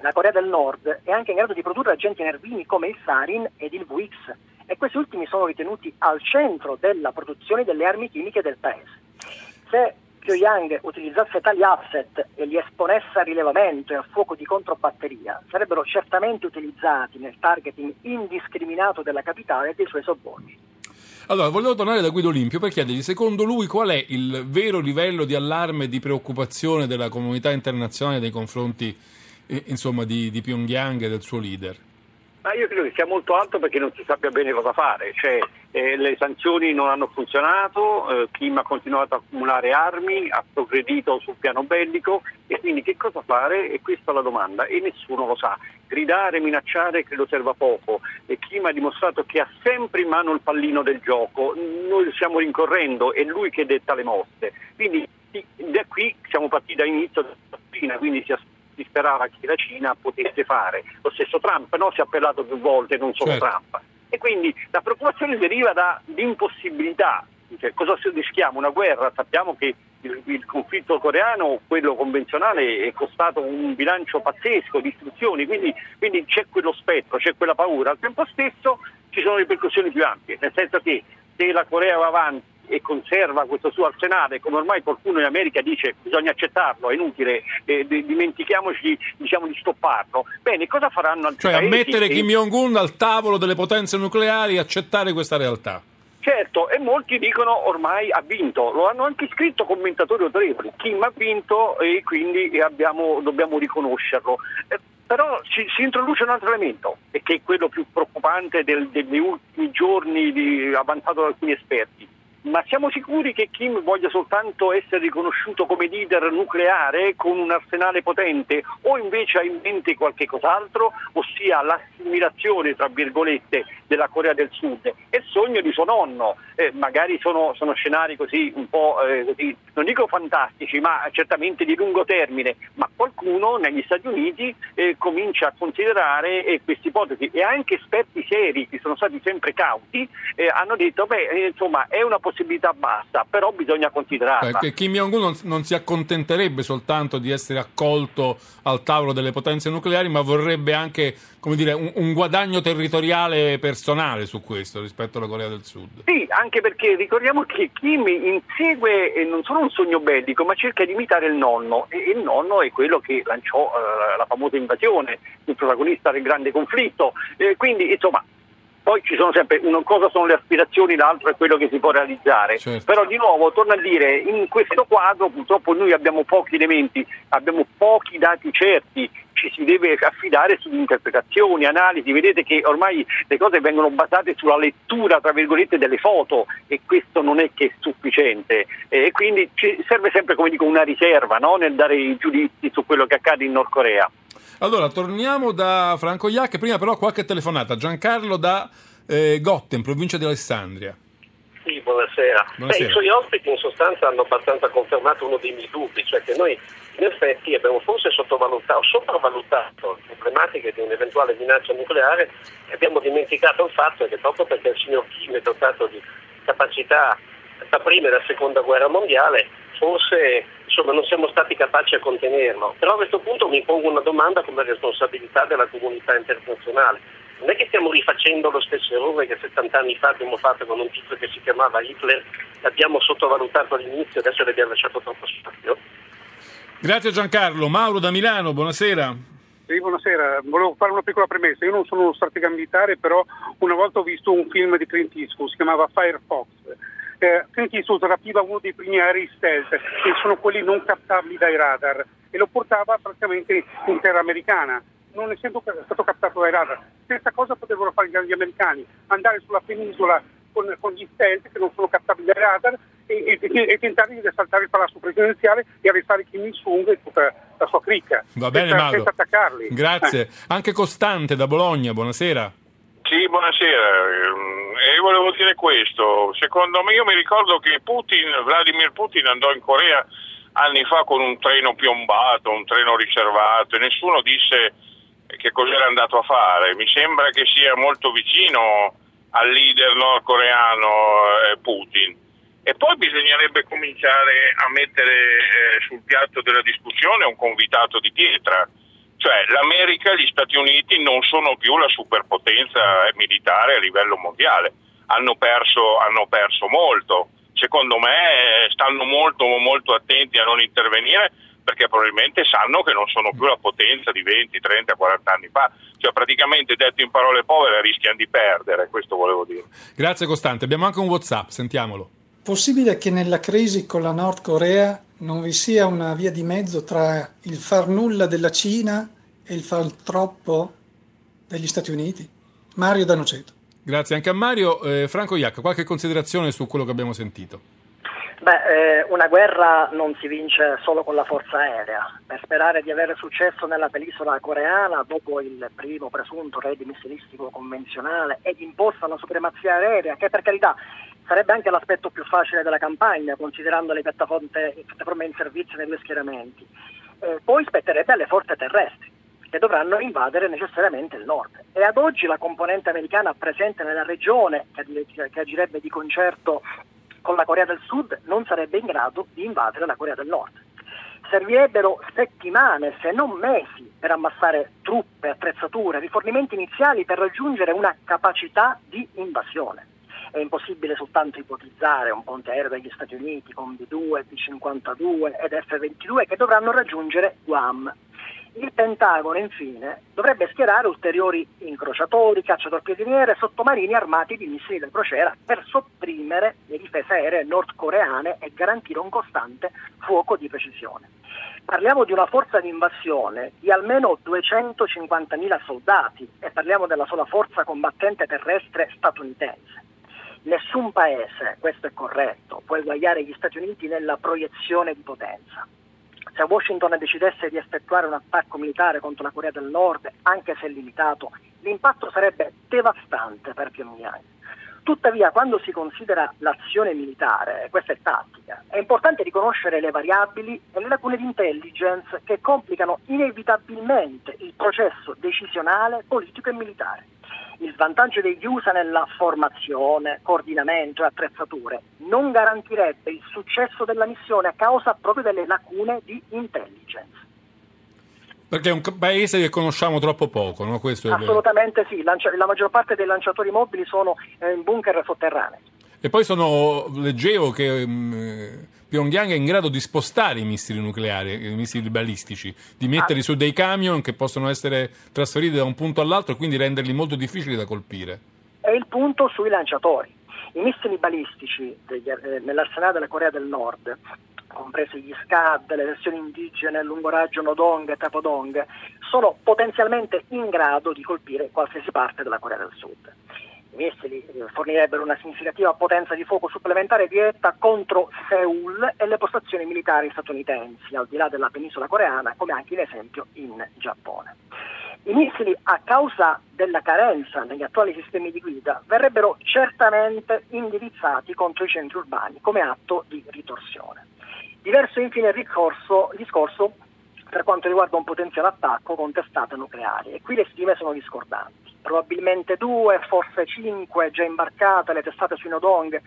Speaker 21: La Corea del Nord è anche in grado di produrre agenti nervini come il sarin ed il VX e questi ultimi sono ritenuti al centro della produzione delle armi chimiche del paese. Se Pyongyang utilizzasse tali asset e li esponesse a rilevamento e a fuoco di controbatteria, sarebbero certamente utilizzati nel targeting indiscriminato della capitale e dei suoi sobborghi.
Speaker 5: Allora, volevo tornare da Guido Olimpio per chiedergli, secondo lui, qual è il vero livello di allarme e di preoccupazione della comunità internazionale nei confronti eh, insomma, di, di Pyongyang e del suo leader?
Speaker 19: Ma io credo che sia molto alto perché non si sappia bene cosa fare, cioè eh, le sanzioni non hanno funzionato, eh, Kim ha continuato a accumulare armi, ha progredito sul piano bellico e quindi che cosa fare? E questa è la domanda e nessuno lo sa. Gridare, minacciare credo serva poco e Kim ha dimostrato che ha sempre in mano il pallino del gioco, noi lo stiamo rincorrendo, è lui che detta le mosse. Quindi da qui siamo partiti dall'inizio della Cina, quindi si aspetta si sperava che la Cina potesse fare. Lo stesso Trump no? si è appellato più volte, non solo certo. Trump. E quindi la preoccupazione deriva dall'impossibilità. Cioè, cosa rischiamo? Una guerra? Sappiamo che il, il, conflitto coreano, quello convenzionale, è costato un bilancio pazzesco, distruzioni, quindi, quindi c'è quello spettro, c'è quella paura. Al tempo stesso ci sono ripercussioni più ampie, nel senso che se la Corea va avanti e conserva questo suo arsenale, come ormai qualcuno in America dice bisogna accettarlo, è inutile, eh, dimentichiamoci diciamo, di stopparlo. Bene, cosa faranno altri
Speaker 5: Cioè
Speaker 19: paesi
Speaker 5: ammettere. Kim Jong-un al tavolo delle potenze nucleari e accettare questa realtà.
Speaker 19: Certo, e molti dicono ormai ha vinto, lo hanno anche scritto commentatori autorevoli, Kim ha vinto e quindi abbiamo, dobbiamo riconoscerlo. Eh, però si, si, introduce un altro elemento, e che è quello più preoccupante del, degli ultimi giorni di, avanzato da alcuni esperti ma siamo sicuri che Kim voglia soltanto essere riconosciuto come leader nucleare con un arsenale potente o invece ha in mente qualche cos'altro, ossia l'assimilazione, tra virgolette, della Corea del Sud? E il sogno di suo nonno. Eh, magari sono, sono, scenari così un po' eh, non dico fantastici, ma certamente di lungo termine, ma qualcuno negli Stati Uniti eh, comincia a considerare eh, queste ipotesi. E anche esperti seri che sono stati sempre cauti eh, hanno detto beh eh, insomma è una possibilità possibilità basta, però bisogna considerarla.
Speaker 5: Perché Kim Jong-un non, non, si accontenterebbe soltanto di essere accolto al tavolo delle potenze nucleari, ma vorrebbe anche dire, un, un, guadagno territoriale personale su questo rispetto alla Corea del Sud.
Speaker 19: Sì, anche perché ricordiamo che Kim insegue eh, non solo un sogno bellico, ma cerca di imitare il nonno, e il nonno è quello che lanciò eh, la famosa invasione, il protagonista del grande conflitto. Eh, quindi, insomma, poi ci sono sempre, una cosa sono le aspirazioni, l'altro è quello che si può realizzare. Certo. Però di nuovo, torno a dire, in questo quadro purtroppo noi abbiamo pochi elementi, abbiamo pochi dati certi, ci si deve affidare su interpretazioni, analisi, vedete che ormai le cose vengono basate sulla lettura, tra virgolette, delle foto e questo non è che è sufficiente e quindi serve sempre, come dico, una riserva no? nel dare i giudizi su quello che accade in Nord Corea.
Speaker 5: Allora, torniamo da Franco Iac, prima però qualche telefonata. Giancarlo da eh, Gotten, provincia di Alessandria.
Speaker 22: Sì, buonasera.
Speaker 5: Buonasera.
Speaker 22: Beh, I suoi ospiti in sostanza hanno abbastanza confermato uno dei miei dubbi, cioè che noi in effetti abbiamo forse sottovalutato, sopravvalutato le problematiche di un'eventuale minaccia nucleare e abbiamo dimenticato il fatto che proprio perché il signor Kim è dotato di capacità da prima e da seconda guerra mondiale, forse insomma, non siamo stati capaci a contenerlo. Però a questo punto mi pongo una domanda come responsabilità della comunità internazionale. Non è che stiamo rifacendo lo stesso errore che 70 anni fa abbiamo fatto con un tizio che si chiamava Hitler, l'abbiamo sottovalutato all'inizio, adesso le abbiamo lasciato troppo spazio.
Speaker 5: Grazie Giancarlo. Mauro da Milano, buonasera.
Speaker 23: Sì, buonasera. Volevo fare una piccola premessa. Io non sono uno stratega militare, però una volta ho visto un film di Clint Eastwood, si chiamava Firefox. Eh, Clint Eastwood rapiva uno dei primi aerei stealth, che sono quelli non captabili dai radar, e lo portava praticamente in terra americana, non essendo stato captato dai radar. Stessa cosa potevano fare gli americani, andare sulla penisola con, con gli stealth che non sono captabili dai radar e, e, e tentare di assaltare il palazzo presidenziale e arrestare Kim Il-sung e tutta la sua cricca.
Speaker 5: Va bene
Speaker 23: senza, senza attaccarli.
Speaker 5: Grazie.
Speaker 23: Eh.
Speaker 5: Anche Costante da Bologna, buonasera.
Speaker 24: Sì, buonasera. Ehm, E volevo dire questo. Secondo me, io mi ricordo che Putin, Vladimir Putin andò in Corea anni fa con un treno piombato, un treno riservato e nessuno disse che cos'era andato a fare. Mi sembra che sia molto vicino al leader nordcoreano eh, Putin. E poi bisognerebbe cominciare a mettere eh, sul piatto della discussione un convitato di pietra. Cioè l'America e gli Stati Uniti non sono più la superpotenza militare a livello mondiale, hanno perso, hanno perso molto. Secondo me eh, stanno molto, molto attenti a non intervenire perché probabilmente sanno che non sono più la potenza di 20, 30, 40 anni fa. Cioè praticamente detto in parole povere rischiano di perdere, questo volevo dire.
Speaker 5: Grazie Costante. Abbiamo anche un WhatsApp, sentiamolo.
Speaker 25: Possibile che nella crisi con la Nord Corea non vi sia una via di mezzo tra il far nulla della Cina e il far troppo degli Stati Uniti? Mario D'Anoceto.
Speaker 5: Grazie anche a Mario. Eh, Franco Iacca, qualche considerazione su quello che abbiamo sentito?
Speaker 21: Beh, eh, una guerra non si vince solo con la forza aerea. Per sperare di avere successo nella penisola coreana, dopo il primo presunto raid missilistico convenzionale ed imposta una supremazia aerea, che per carità sarebbe anche l'aspetto più facile della campagna, considerando le piattaforme, piattaforme in servizio nei due schieramenti, eh, poi spetterebbe alle forze terrestri che dovranno invadere necessariamente il nord. E ad oggi la componente americana presente nella regione, che, che agirebbe di concerto con la Corea del Sud, non sarebbe in grado di invadere la Corea del Nord. Servirebbero settimane, se non mesi, per ammassare truppe, attrezzature, rifornimenti iniziali per raggiungere una capacità di invasione. È impossibile soltanto ipotizzare un ponte aereo degli Stati Uniti con B-2, B-52 ed F-22 che dovranno raggiungere Guam. Il Pentagono, infine, dovrebbe schierare ulteriori incrociatori, cacciatorpediniere e sottomarini armati di missili da crociera per sopprimere le difese aeree nordcoreane e garantire un costante fuoco di precisione. Parliamo di una forza di invasione di almeno 250.000 soldati e parliamo della sola forza combattente terrestre statunitense. Nessun paese, questo è corretto, può eguagliare gli Stati Uniti nella proiezione di potenza. Se Washington decidesse di effettuare un attacco militare contro la Corea del Nord, anche se limitato, l'impatto sarebbe devastante per Pyongyang. Tuttavia, quando si considera l'azione militare, questa è tattica, è importante riconoscere le variabili e le lacune di intelligence che complicano inevitabilmente il processo decisionale, politico e militare. Il vantaggio degli USA nella formazione, coordinamento e attrezzature non garantirebbe il successo della missione a causa proprio delle lacune di intelligence.
Speaker 5: Perché è un paese che conosciamo troppo poco, no?
Speaker 21: Assolutamente sì, la maggior parte dei lanciatori mobili sono eh, in bunker sotterranei.
Speaker 5: E poi sono, leggevo che mm, Pyongyang è in grado di spostare i missili nucleari, i missili balistici, di metterli su dei camion che possono essere trasferiti da un punto all'altro e quindi renderli molto difficili da colpire.
Speaker 21: È il punto sui lanciatori. I missili balistici degli- eh, nell'arsenale della Corea del Nord, compresi gli Scad, le versioni indigene, lungo raggio Nodong e Tapodong, sono potenzialmente in grado di colpire qualsiasi parte della Corea del Sud. Missili fornirebbero una significativa potenza di fuoco supplementare diretta contro Seoul e le postazioni militari statunitensi, al di là della penisola coreana, come anche in esempio in Giappone. I missili, a causa della carenza negli attuali sistemi di guida, verrebbero certamente indirizzati contro i centri urbani come atto di ritorsione. Diverso infine il discorso per quanto riguarda un potenziale attacco con testate nucleari e qui le stime sono discordanti. Probabilmente due, forse cinque già imbarcate le testate sui Nodong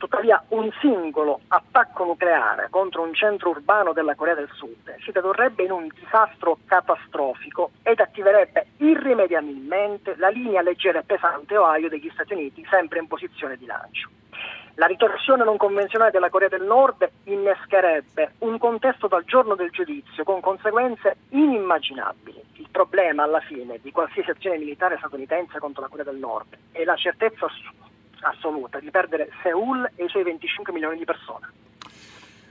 Speaker 21: Tuttavia un singolo attacco nucleare contro un centro urbano della Corea del Sud si tradurrebbe in un disastro catastrofico ed attiverebbe irrimediabilmente la linea leggera e pesante Ohio degli Stati Uniti, sempre in posizione di lancio. La ritorsione non convenzionale della Corea del Nord innescherebbe un contesto dal giorno del giudizio con conseguenze inimmaginabili. Il problema alla fine di qualsiasi azione militare statunitense contro la Corea del Nord è la certezza assoluta di perdere Seoul e i suoi 25 milioni di persone.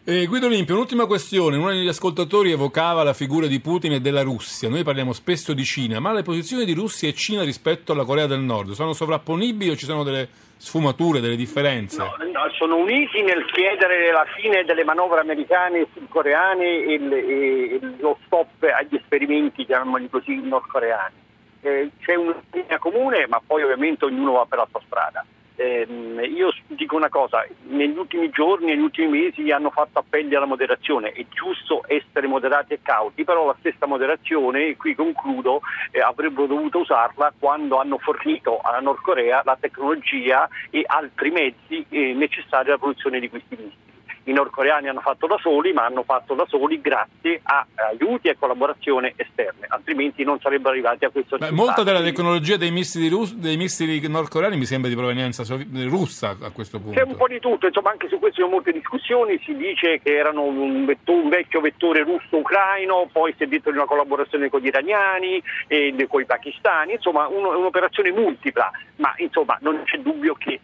Speaker 5: Eh, Guido Olimpio, un'ultima questione. Uno degli ascoltatori evocava la figura di Putin e della Russia. Noi parliamo spesso di Cina, ma le posizioni di Russia e Cina rispetto alla Corea del Nord sono sovrapponibili o ci sono delle sfumature, delle differenze?
Speaker 19: No, no, sono uniti nel chiedere la fine delle manovre americane e sudcoreane e, e, lo stop agli esperimenti, chiamiamoli così, nordcoreani. Eh, c'è una linea comune, ma poi ovviamente ognuno va per la sua strada. Eh, io dico una cosa, negli ultimi giorni, negli ultimi mesi hanno fatto appelli alla moderazione, è giusto essere moderati e cauti, però la stessa moderazione, e qui concludo, eh, avrebbero dovuto usarla quando hanno fornito alla Nord Corea la tecnologia e altri mezzi eh, necessari alla produzione di questi missili i nordcoreani hanno fatto da soli, ma hanno fatto da soli grazie a aiuti e collaborazione esterne, altrimenti non sarebbero arrivati a questo
Speaker 5: risultato. Molta della tecnologia dei missili, rus- dei missili nordcoreani mi sembra di provenienza russa a questo punto.
Speaker 19: C'è un po' di tutto, insomma anche su questo ci sono molte discussioni, si dice che erano un, vetto- un vecchio vettore russo-ucraino, poi si è detto di una collaborazione con gli iraniani e con i pakistani, insomma un- un'operazione multipla, ma insomma non c'è dubbio che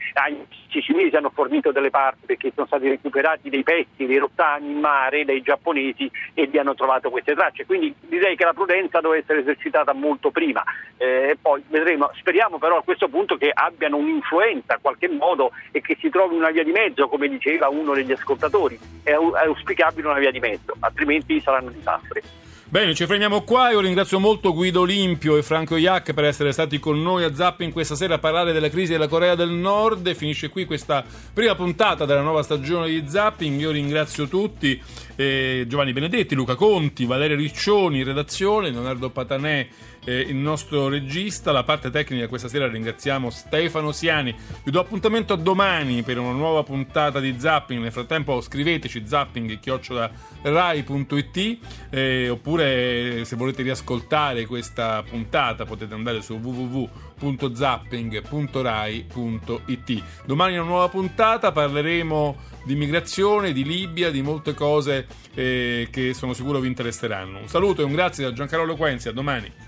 Speaker 19: i cinesi hanno fornito delle parti perché sono stati recuperati dei pezzi, dei rottami in mare dai giapponesi e vi hanno trovato queste tracce. Quindi direi che la prudenza deve essere esercitata molto prima. Eh, poi vedremo, speriamo però a questo punto che abbiano un'influenza in qualche modo e che si trovi una via di mezzo, come diceva uno degli ascoltatori. È auspicabile una via di mezzo, altrimenti saranno disastri.
Speaker 5: Bene, ci fermiamo qua. Io ringrazio molto Guido Olimpio e Franco Iac per essere stati con noi a Zapping questa sera a parlare della crisi della Corea del Nord. Finisce qui questa prima puntata della nuova stagione di Zapping. Io ringrazio tutti eh, Giovanni Benedetti, Luca Conti, Valerio Riccioni in redazione, Leonardo Patanè eh, il nostro regista. La parte tecnica questa sera ringraziamo Stefano Siani. Vi do appuntamento a domani per una nuova puntata di Zapping. Nel frattempo scriveteci zapping.rai.it eh, oppure se volete riascoltare questa puntata potete andare su www.zapping.rai.it. Domani una nuova puntata, parleremo di migrazione, di Libia, di molte cose eh, che sono sicuro vi interesseranno. Un saluto e un grazie da Giancarlo Quenzi, a domani.